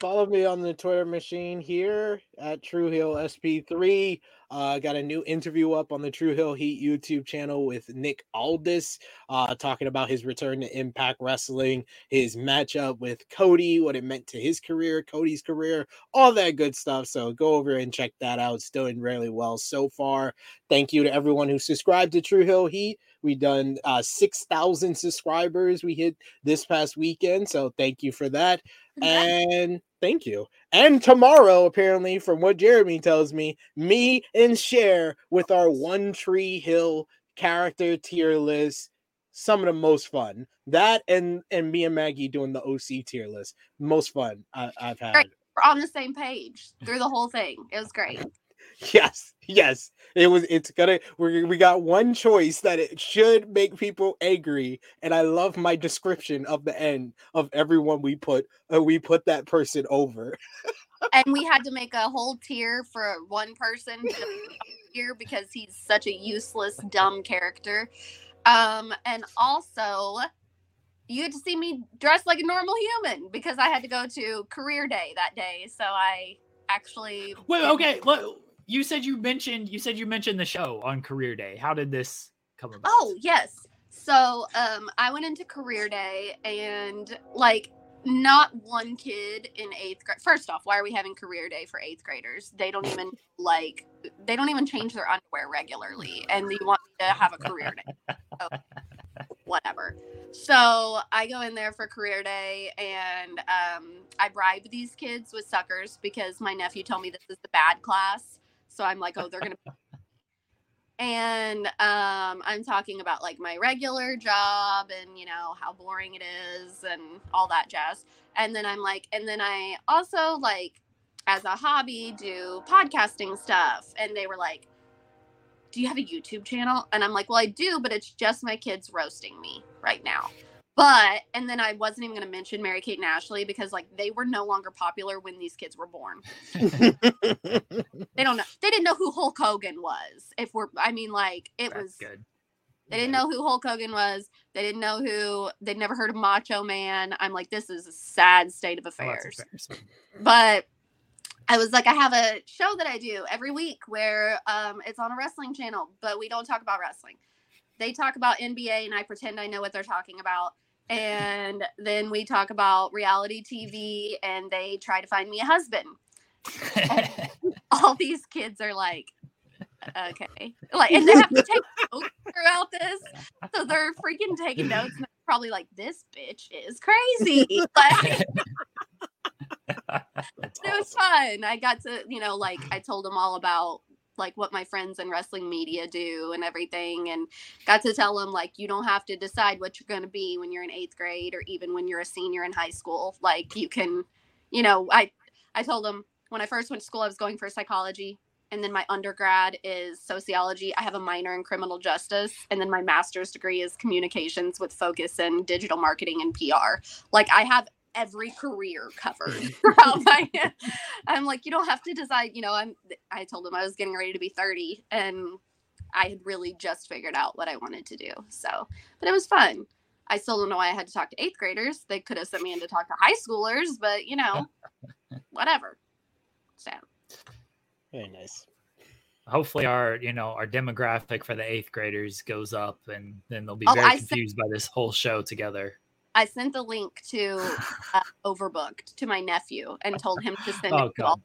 Follow me on the Twitter machine here at True Hill SP3. Uh, got a new interview up on the True Hill Heat YouTube channel with Nick Aldis, uh, talking about his return to Impact Wrestling, his matchup with Cody, what it meant to his career, Cody's career, all that good stuff. So go over and check that out. It's doing really well so far. Thank you to everyone who subscribed to True Hill Heat. We done uh, 6,000 subscribers we hit this past weekend. So thank you for that. And thank you. And tomorrow, apparently, from what Jeremy tells me, me and Cher with our One Tree Hill character tier list, some of the most fun. That and and me and Maggie doing the OC tier list, most fun I, I've had. Great. We're on the same page through the whole thing. It was great. Yes, yes. It was. It's gonna. We we got one choice that it should make people angry, and I love my description of the end of everyone we put. Uh, we put that person over. and we had to make a whole tier for one person here because he's such a useless, dumb character. Um, and also, you had to see me dressed like a normal human because I had to go to career day that day. So I actually Wait, okay. Look, you said you mentioned you said you mentioned the show on Career Day. How did this come about? Oh, yes. So um I went into career day and like not one kid in eighth grade. First off, why are we having career day for eighth graders? They don't even like they don't even change their underwear regularly, and you want to have a career day. So, whatever. So I go in there for career day, and um, I bribe these kids with suckers because my nephew told me this is the bad class. So I'm like, oh, they're gonna and um, I'm talking about like my regular job and you know how boring it is and all that jazz. And then I'm like, and then I also like as a hobby do podcasting stuff. And they were like, "Do you have a YouTube channel?" And I'm like, "Well, I do, but it's just my kids roasting me right now." But and then I wasn't even going to mention Mary Kate and Ashley because like they were no longer popular when these kids were born. They don't know. They didn't know who Hulk Hogan was. If we're, I mean, like it That's was. good. They didn't know who Hulk Hogan was. They didn't know who. They'd never heard of Macho Man. I'm like, this is a sad state of Oh, affairs. embarrassing. But I was like, I have a show that I do every week where um, it's on a wrestling channel, but we don't talk about wrestling. They talk about NBA, and I pretend I know what they're talking about. And then we talk about reality TV, and they try to find me a husband. all these kids are like, okay, like, and they have to take notes throughout this, so they're freaking taking notes, and they're probably like, this bitch is crazy. Like, it was fun. I got to, you know, like, I told them all about like what my friends in wrestling media do and everything and got to tell them like you don't have to decide what you're going to be when you're in eighth grade or even when you're a senior in high school like you can you know i i told them when I first went to school, I was going for psychology. And then my undergrad is sociology. I have a minor in criminal justice. And then my master's degree is communications with focus in digital marketing and PR. Like I have every career covered my I'm like, you don't have to decide, you know, I'm I told him I was getting ready to be 30 and I had really just figured out what I wanted to do. So but it was fun. I still don't know why I had to talk to eighth graders. They could have sent me in to talk to high schoolers, but you know, whatever. So Very nice. hopefully our you know our demographic for the eighth graders goes up, and then they'll be Oh, very I said- confused by this whole show together. I sent the link to uh, Overbooked to my nephew and told him to send Oh it to all.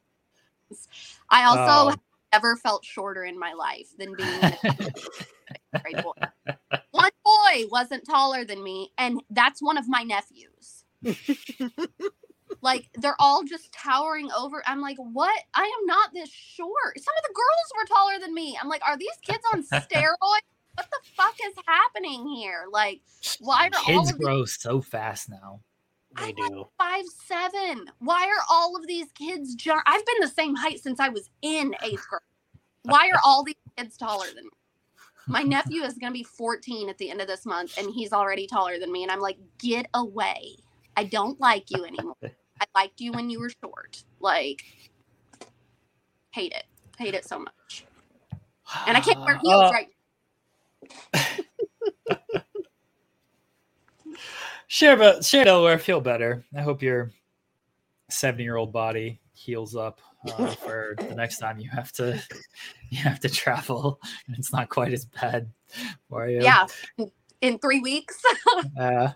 I also Oh. never felt shorter in my life than being a boy. One boy wasn't taller than me, and that's one of my nephews. like they're all just towering over. I'm like, what? I am not this short. Some of the girls were taller than me. I'm like, are these kids on steroids? What the fuck is happening here? Like, why are all Kids of these grow so fast now. They I'm like do. five seven. Why are all of these kids? Ju- I've been the same height since I was in eighth grade. Why are all these kids taller than me? My nephew is going to be 14 at the end of this month, and he's already taller than me. And I'm like, get away! I don't like you anymore. I liked you when you were short. Like, hate it, hate it so much. And I can't wear heels Uh, right. Cher, but Cher Delaware, feel better. I hope your seventy-year-old body heals up uh, for the next time you have to you have to travel, and it's not quite as bad for you. Yeah, in three weeks. Uh,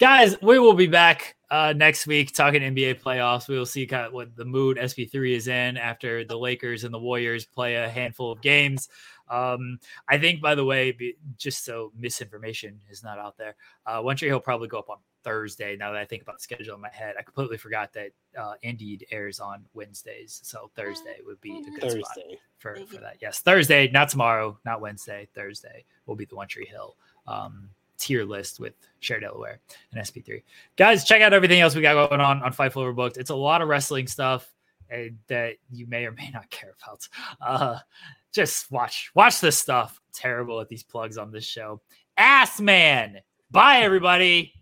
guys, we will be back uh, next week talking NBA playoffs. We will see kind of what the mood SP3 is in after the Lakers and the Warriors play a handful of games. Um, I think, by the way, just so misinformation is not out there, uh, One Tree Hill probably go up on Thursday. Now that I think about the schedule in my head, I completely forgot that uh, Indeed airs on Wednesdays, so Thursday would be a good spot for, for that. Yes, Thursday, not tomorrow, not Wednesday. Thursday will be the One Tree Hill um, tier list with Cher Delaware and SP3. Guys, check out everything else we got going on on Fightful Overbooked. It's a lot of wrestling stuff uh, that you may or may not care about. Uh, just watch watch this stuff. Terrible at these plugs on this show. Ass man. Bye, everybody.